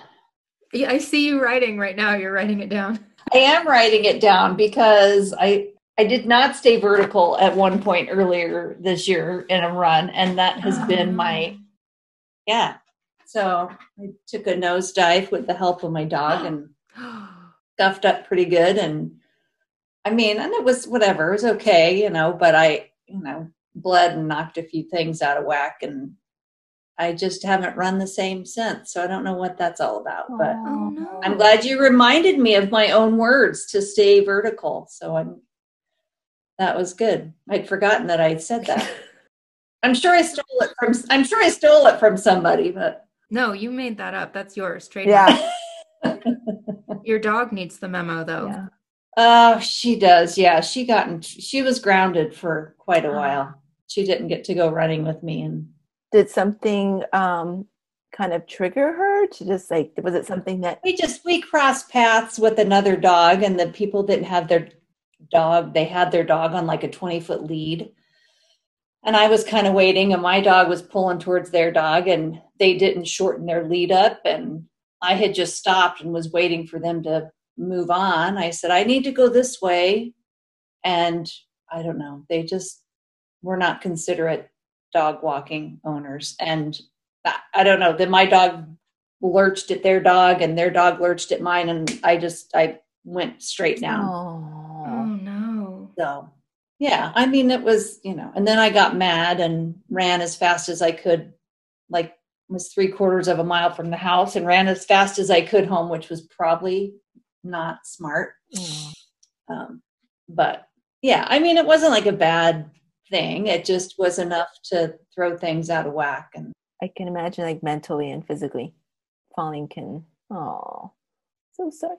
Yeah, I see you writing right now. You're writing it down. I am writing it down because I I did not stay vertical at one point earlier this year in a run, and that has been ah. my yeah. So I took a nosedive with the help of my dog and [gasps] scuffed up pretty good. And I mean, and it was whatever, it was okay, you know, but I, you know, bled and knocked a few things out of whack and I just haven't run the same since. So I don't know what that's all about. But oh, oh no! I'm glad you reminded me of my own words to stay vertical. So I'm that was good. I'd forgotten that I said that. [laughs] I'm sure I stole it from I'm sure I stole it from somebody, but No, you made that up. That's yours. Trademark. Yeah. [laughs] Your dog needs the memo though. yeah. Oh, she does. Yeah, she gotten she was grounded for quite a oh. while. She didn't get to go running with me and Did something um kind of trigger her to just like was it something that we just we crossed paths with another dog and the people didn't have their dog they had their dog on like a 20 foot lead. And i was kind of waiting and my dog was pulling towards their dog and they didn't shorten their lead up and i had just stopped and was waiting for them to move on. I said i need to go this way. And i don't know they just were not considerate dog walking owners and I- i don't know then my dog lurched at their dog and their dog lurched at mine and i just i went straight down Oh oh no! so yeah i mean it was you know and then i got mad and ran as fast as i could like was three quarters of a mile from the house and ran as fast as i could home which was probably not smart oh. um, but yeah i mean it wasn't like a bad thing it just was enough to throw things out of whack and I can imagine like mentally and physically falling can oh so sorry.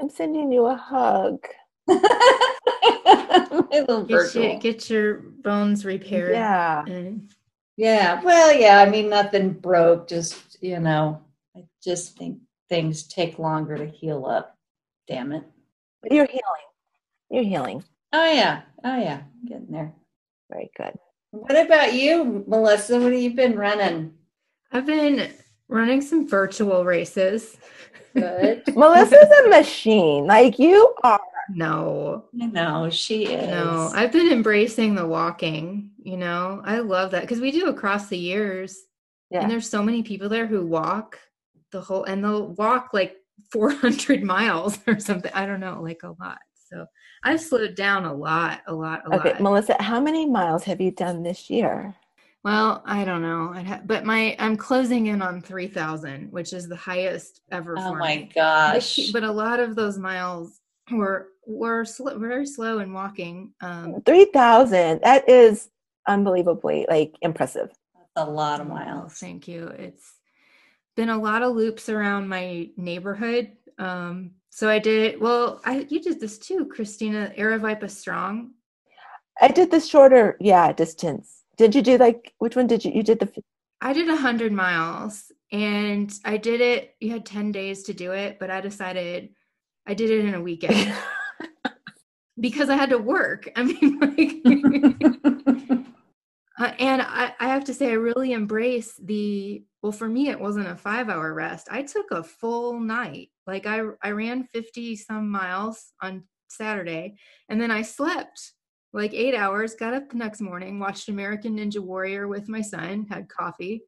I'm sending you a hug. [laughs] My little Get, virtual. your, get your bones repaired. Yeah. And Yeah, well, yeah, I mean, nothing broke, just, you know, I just think things take longer to heal up. Damn it. But you're healing. You're healing. Oh, yeah. Oh, yeah. Getting there. Very good. What about you, Melissa? What have you been running? I've been running some virtual races. Good. [laughs] Melissa's a machine. Like you are. No, I know, she is. no, I've been embracing the walking. You know, I love that because we do across the years, Yeah. and there's so many people there who walk the whole, and they'll walk like 400 miles or something. I don't know, like a lot. So I've slowed down a lot, a lot, a Okay, lot. Melissa, how many miles have you done this year? Well, I don't know. I'd ha- but my I'm closing in on 3,000, which is the highest ever Oh, for my me. But, gosh. he- but a lot of those miles were were sl- very slow in walking. Um, 3,000. That is unbelievably like impressive. That's a lot of well, miles. Thank you. It's been a lot of loops around my neighborhood. Um, so I did well. I you did this too, Christina. Aravaipa Strong. I did the shorter, yeah, distance. Did you do like which one did you you did the I did a hundred miles and I did it. You had 10 days to do it, but I decided I did it in a weekend [laughs] because I had to work. I mean, [laughs] like, [laughs] uh, and I, I have to say, I really embrace the, well, for me, it wasn't a five hour rest. I took a full night. Like I, I ran 50 some miles on Saturday and then I slept like eight hours, got up the next morning, watched American Ninja Warrior with my son, had coffee,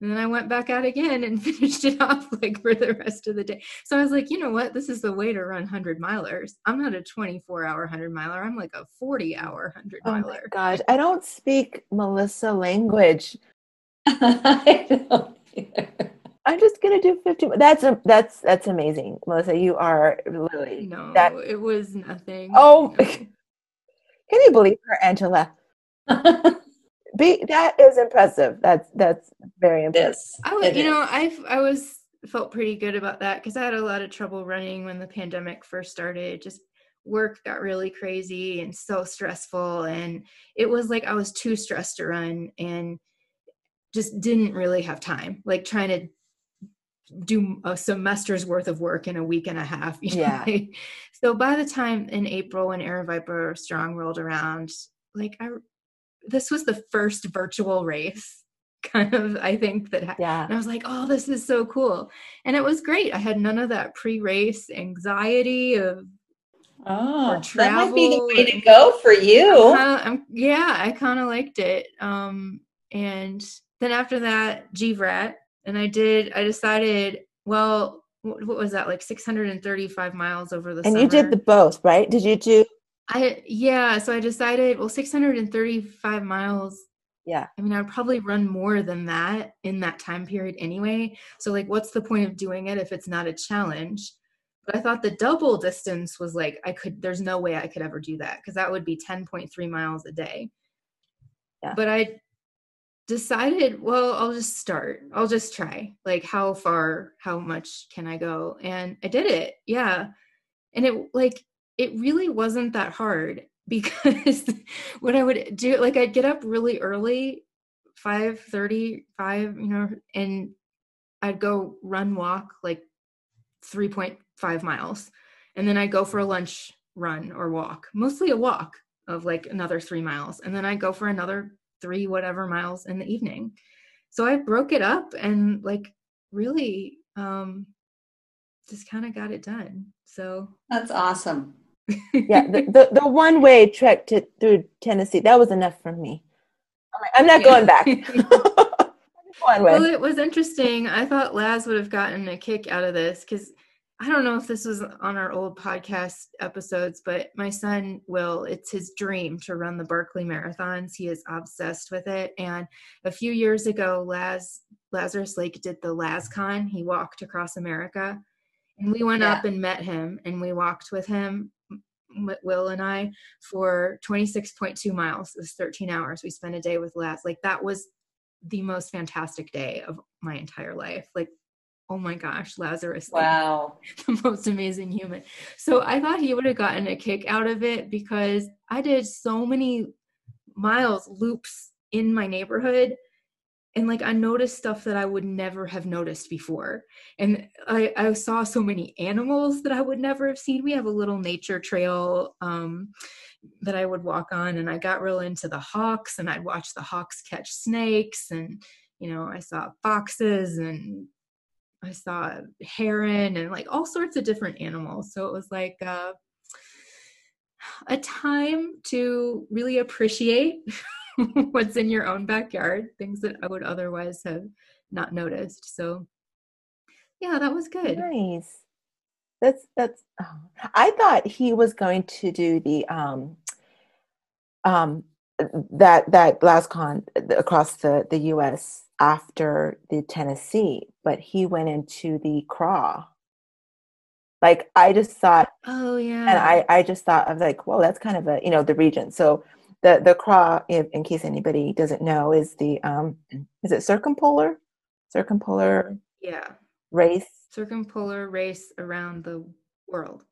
And then I went back out again and [laughs] finished it off like for the rest of the day. So I was like, you know what? This is the way to run 100 milers. I'm not a 24 hour 100 miler. I'm like a 40 hour 100 miler Oh my gosh, I don't speak Melissa language. [laughs] I don't either. I'm just gonna do 50. That's a, that's that's amazing, Melissa. You are literally no, that. it was nothing. Oh, No. can you believe her, Angela? [laughs] Be that is impressive. That's that's very impressive. This. I was, It you know. I I was felt pretty good about that because I had a lot of trouble running when the pandemic first started. Just work got really crazy and so stressful, and it was like I was too stressed to run and just didn't really have time. Like trying to do a semester's worth of work in a week and a half. [laughs] you know, Yeah. like- so by the time in April when Aravaipa Strong rolled around, like I, this was the first virtual race, [laughs] kind of. I think that Yeah. and I was like, oh, this is so cool. And it was great. I had none of that pre race anxiety of, Oh, that might be the way to go for you. I'm, yeah, I kind of liked it. Um, and then after that, GVRAT, and I did, I decided, well, what, was that, like 635 miles over the And summer? you did the both, right? Did you do? I, yeah, so I decided, well, 635 miles Yeah. I mean, I'd probably run more than that in that time period anyway. So, like, what's the point of doing it if it's not a challenge? But I thought the double distance was like, I could, there's no way I could ever do that because that would be 10.3 miles a day. Yeah. But I decided, well, I'll just start. I'll just try. Like, how far, how much can I go? And I did it. Yeah. And it, like, it really wasn't that hard [laughs] because what I would do, like I'd get up really early, 5 5, you know, and I'd go run walk like 3.5 miles. And then I'd go for a lunch run or walk, mostly a walk of like another three miles. And then I'd go for another three whatever miles in the evening. So I broke it up and like really um just kind of got it done. So That's awesome. Yeah. The, the, the one way trek to through Tennessee, that was enough for me. I'm, like, I'm not going back. [laughs] [laughs] one way. Well, it was interesting. I thought Laz would have gotten a kick out of this because I don't know if this was on our old podcast episodes, but my son will, it's his dream to run the Barkley marathons. He is obsessed with it. And a few years ago, Laz Lazarus Lake did the LazCon. He walked across America. And we went up and met him and we walked with him, Will and I, for 26.2 miles. It was 13 hours. We spent a day with Laz. Like that was the most fantastic day of my entire life. Like, oh my gosh, Lazarus, like, Wow. [laughs] the most amazing human. So I thought he would have gotten a kick out of it because I did so many miles loops in my neighborhood and like I noticed stuff that I would never have noticed before. And I, I saw so many animals that I would never have seen. We have a little nature trail um, that I would walk on, and I got real into the hawks, and I'd watch the hawks catch snakes, and you know, I saw foxes and I saw heron and like all sorts of different animals. So it was like uh, a time to really appreciate [laughs] what's in your own backyard, things that I would otherwise have not noticed. So yeah, that was good. Nice. That's that's. Oh. I thought he was going to do the um um that that LazCon across the the U.S. after the Tennessee, but he went into the CRAW. Like I just thought, Oh yeah. and I I just thought of like, well, that's kind of a you know the region. So the the CRAW, in, in case anybody doesn't know, is the um is it circumpolar, circumpolar yeah. race Circumpolar race around the world.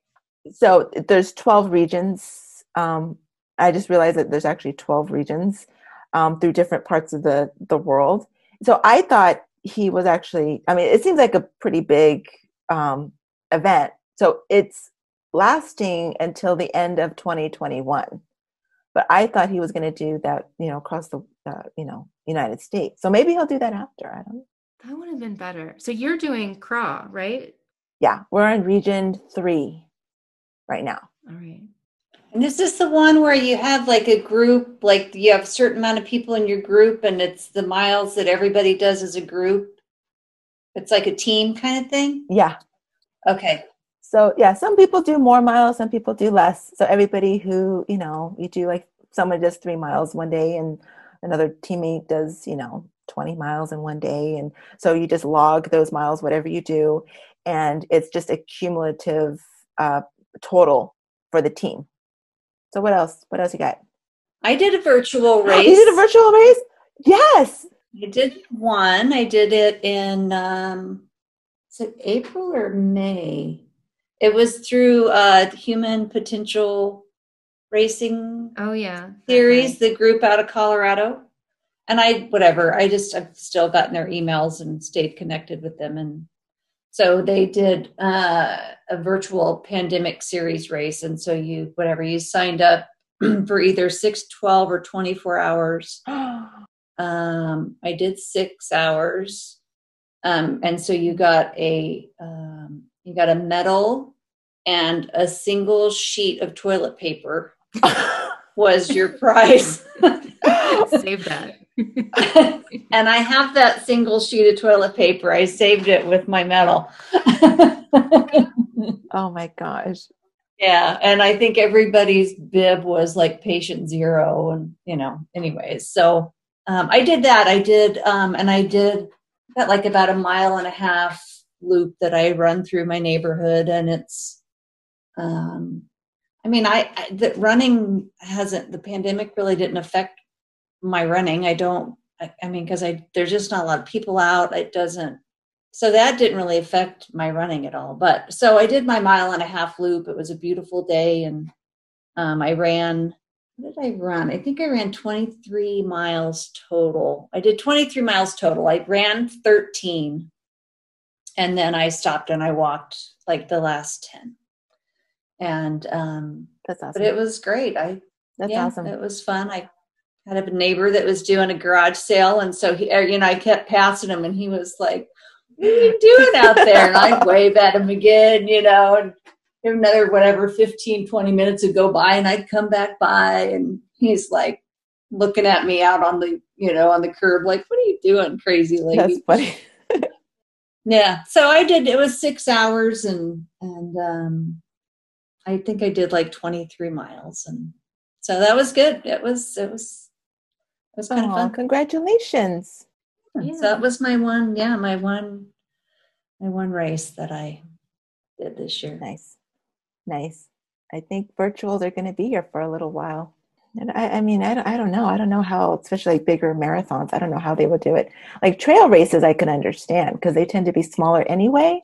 so there's 12 regions um, i just realized that there's actually 12 regions um, through different parts of the the world so i thought he was actually i mean it seems like a pretty big um, event so it's lasting until the end of 2021 but i thought he was going to do that you know across the uh, you know united states so maybe he'll do that after i don't know That would have been better. So you're doing CRAW, right? yeah we're in region three right now All right. And is this the one where you have like a group, like you have a certain amount of people in your group and it's the miles that everybody does as a group? It's like a team kind of thing? Yeah. Okay. So yeah, some people do more miles, some people do less. So everybody who, you know, you do like someone does three miles one day and another teammate does, you know, 20 miles in one day. And so you just log those miles, whatever you do. And it's just a cumulative uh, total for the team. So what else? What else you got? I did a virtual race. [gasps] You did a virtual race? Yes. I did one. I did it in um is it April or May? It was through uh Human Potential Racing Oh yeah. Series, the group out of Colorado. And I whatever, I just I've still gotten their emails and stayed connected with them and so they did uh, a virtual pandemic series race. And so you whatever you signed up [clears throat] for either 6 12 or 24 hours. [gasps] Um, i did six hours. Um, and so you got a um, you got a medal and a single sheet of toilet paper [laughs] was your prize. Save that. [laughs] and I have that single sheet of toilet paper. I saved it with my medal. [laughs] oh my gosh. yeah, and I think everybody's bib was like patient zero, and you know, anyways. So um, I did that. I did, um, and I did got like about a mile and a half loop that I run through my neighborhood, and it's. Um, I mean, I, I the running hasn't the pandemic really didn't affect my running. I don't. I, I mean, because I there's just not a lot of people out. It doesn't. So that didn't really affect my running at all. But so I did my mile and a half loop. It was a beautiful day, and um, I ran. What did I run? I think I ran 23 miles total. I did 23 miles total. I ran 13, and then I stopped and I walked like the last 10. And um, That's awesome. but it was great. I That's yeah, awesome. It was fun. I had a neighbor that was doing a garage sale, and so he, er, you know, I kept passing him, and he was like, "What are you doing out there?" And I'd [laughs] wave at him again, you know, and another whatever 15, 20 minutes would go by, and I'd come back by, and he's like looking at me out on the, you know, on the curb, like, "What are you doing, crazy lady?" That's funny. [laughs] Yeah. So I did. It was six hours, and and um, I think I did like twenty three miles, and so that was good. It was it was it was kind of Oh, fun. congratulations. Yeah. So that was my one. Yeah, my one my one race that I did this year. Nice. Nice. I think virtuals are going to be here for a little while. And I, I mean, I don't, I don't know. I don't know how, especially like bigger marathons, I don't know how they would do it. Like trail races, I can understand because they tend to be smaller anyway.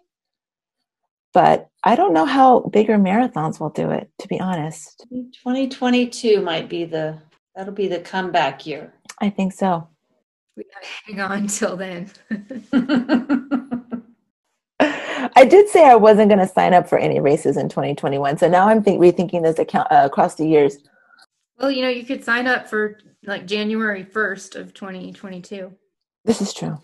But I don't know how bigger marathons will do it, to be honest. Twenty twenty two might be the that'll be the comeback year. I think so. We gotta hang on till then. [laughs] I did say I wasn't going to sign up for any races in 2021. So now I'm think, rethinking this account uh, across the years. well, you know, you could sign up for like January 1st of 2022. This is true.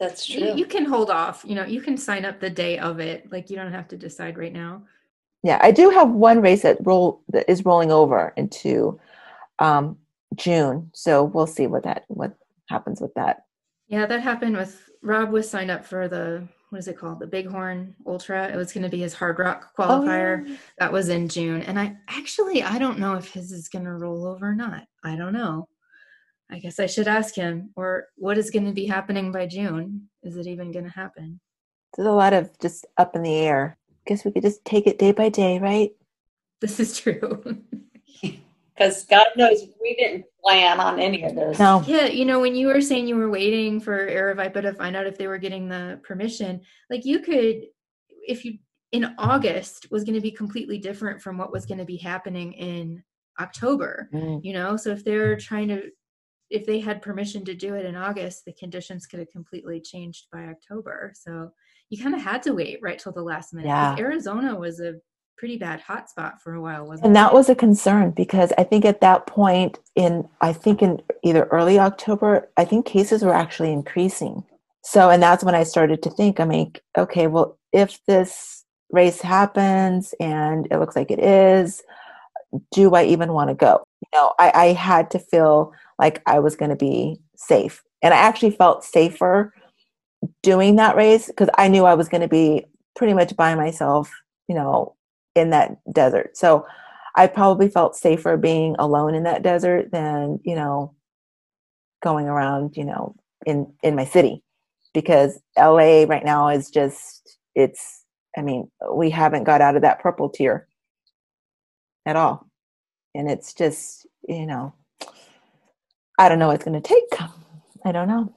That's You, true. you can hold off. You know, you can sign up the day of it. Like you don't have to decide right now. Yeah, I do have one race that roll that is rolling over into um, June. So we'll see what that what happens with that. Yeah, that happened with Rob was signed up for the what is it called? The Bighorn Ultra. It was going to be his Hardrock qualifier. Oh, yeah. That was in June. And I actually I don't know if his is going to roll over or not. I don't know. I guess I should ask him or what is going to be happening by June? Is it even going to happen? There's a lot of just up in the air. Guess we could just take it day by day, right? This is true. [laughs] Because God knows we didn't plan on any of this. No. Yeah, you know, when you were saying you were waiting for Aravaipa to find out if they were getting the permission, like you could, if you in August was going to be completely different from what was going to be happening in October, Mm. you know? So if they're trying to, if they had permission to do it in August, the conditions could have completely changed by October. So you kind of had to wait right till the last minute. Yeah. Arizona was a pretty bad hotspot for a while, wasn't And it? And that was a concern because I think at that point in I think in either early October, I think cases were actually increasing. So and that's when I started to think, I mean, okay, well, if this race happens and it looks like it is, do I even want to go? You know, I, I had to feel like I was going to be safe. And I actually felt safer doing that race because I knew I was going to be pretty much by myself, you know, in that desert. So I probably felt safer being alone in that desert than, you know, going around, you know, in in my city because LA right now is just it's I mean, we haven't got out of that purple tier at all. And it's just, you know, I don't know what's going to take. I don't know.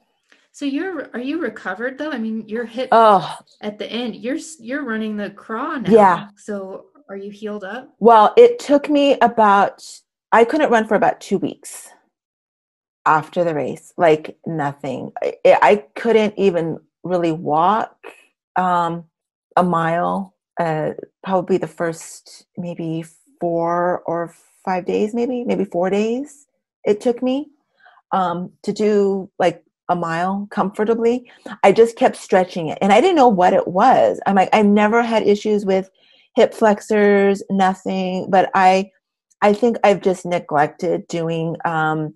So you're are you recovered though? I mean, you're hit Oh, at the end. You're you're running the CRAW now. Yeah. So are you healed up? well, it took me about I couldn't run for about 2 weeks after the race. Like nothing. I, I couldn't even really walk um a mile uh probably the first maybe 4 or 5 days maybe, maybe 4 days it took me um to do like a mile comfortably. I just kept stretching it and I didn't know what it was. I'm like, I've never had issues with hip flexors, nothing, but I, I think I've just neglected doing um,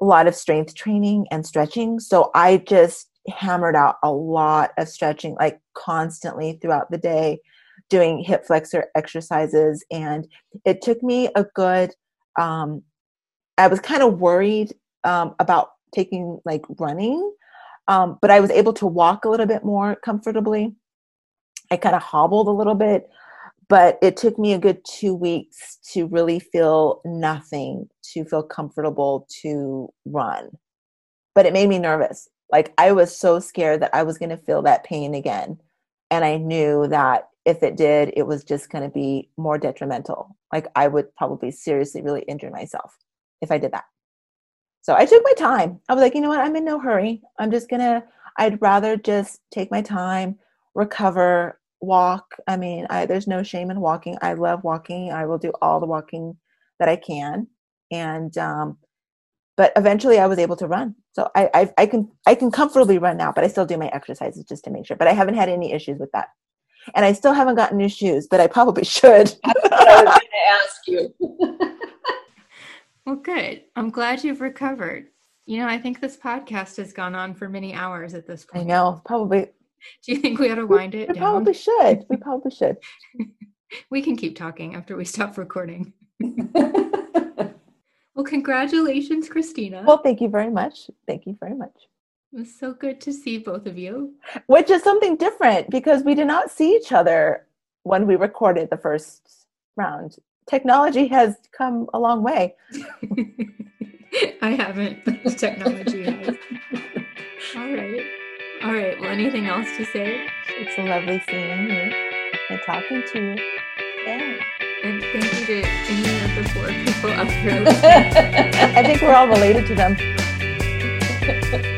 a lot of strength training and stretching. So I just hammered out a lot of stretching, like constantly throughout the day, doing hip flexor exercises. And it took me a good, um, I was kind of worried um, about taking like running um, but i was able to walk a little bit more comfortably. I kind of hobbled a little bit but it took me a good two weeks to really feel nothing to feel comfortable to run. But it made me nervous. Like i was so scared that i was going to feel that pain again and i knew that if it did it was just going to be more detrimental. Like i would probably seriously really injure myself if i did that so I took my time. I was like, you know what? I'm in no hurry. I'm just going to, I'd rather just take my time, recover, walk. I mean, I, there's no shame in walking. I love walking. I will do all the walking that I can. And, um, but eventually I was able to run. So I, I, I can, I can comfortably run now, but I still do my exercises just to make sure. But I haven't had any issues with that. And I still haven't gotten new shoes, but I probably [laughs] should. That's what I was going to ask you. [laughs] Well, good. I'm glad you've recovered. You know, I think this podcast has gone on for many hours at this point. I know. Probably, Do you think we ought to wind it we down? probably should. We probably should. [laughs] [laughs] We can keep talking after we stop recording. [laughs] Well, congratulations, Christina. Well, thank you very much. Thank you very much. it was so good to see both of you. which is something different because we did not see each other when we recorded the first round. Technology has come a long way. [laughs] I haven't, but the technology has. All right. All right. Well, anything else to say? It's lovely seeing you and talking to you. Yeah. And thank you to any of the four people up here. [laughs] I think we're all related to them. [laughs]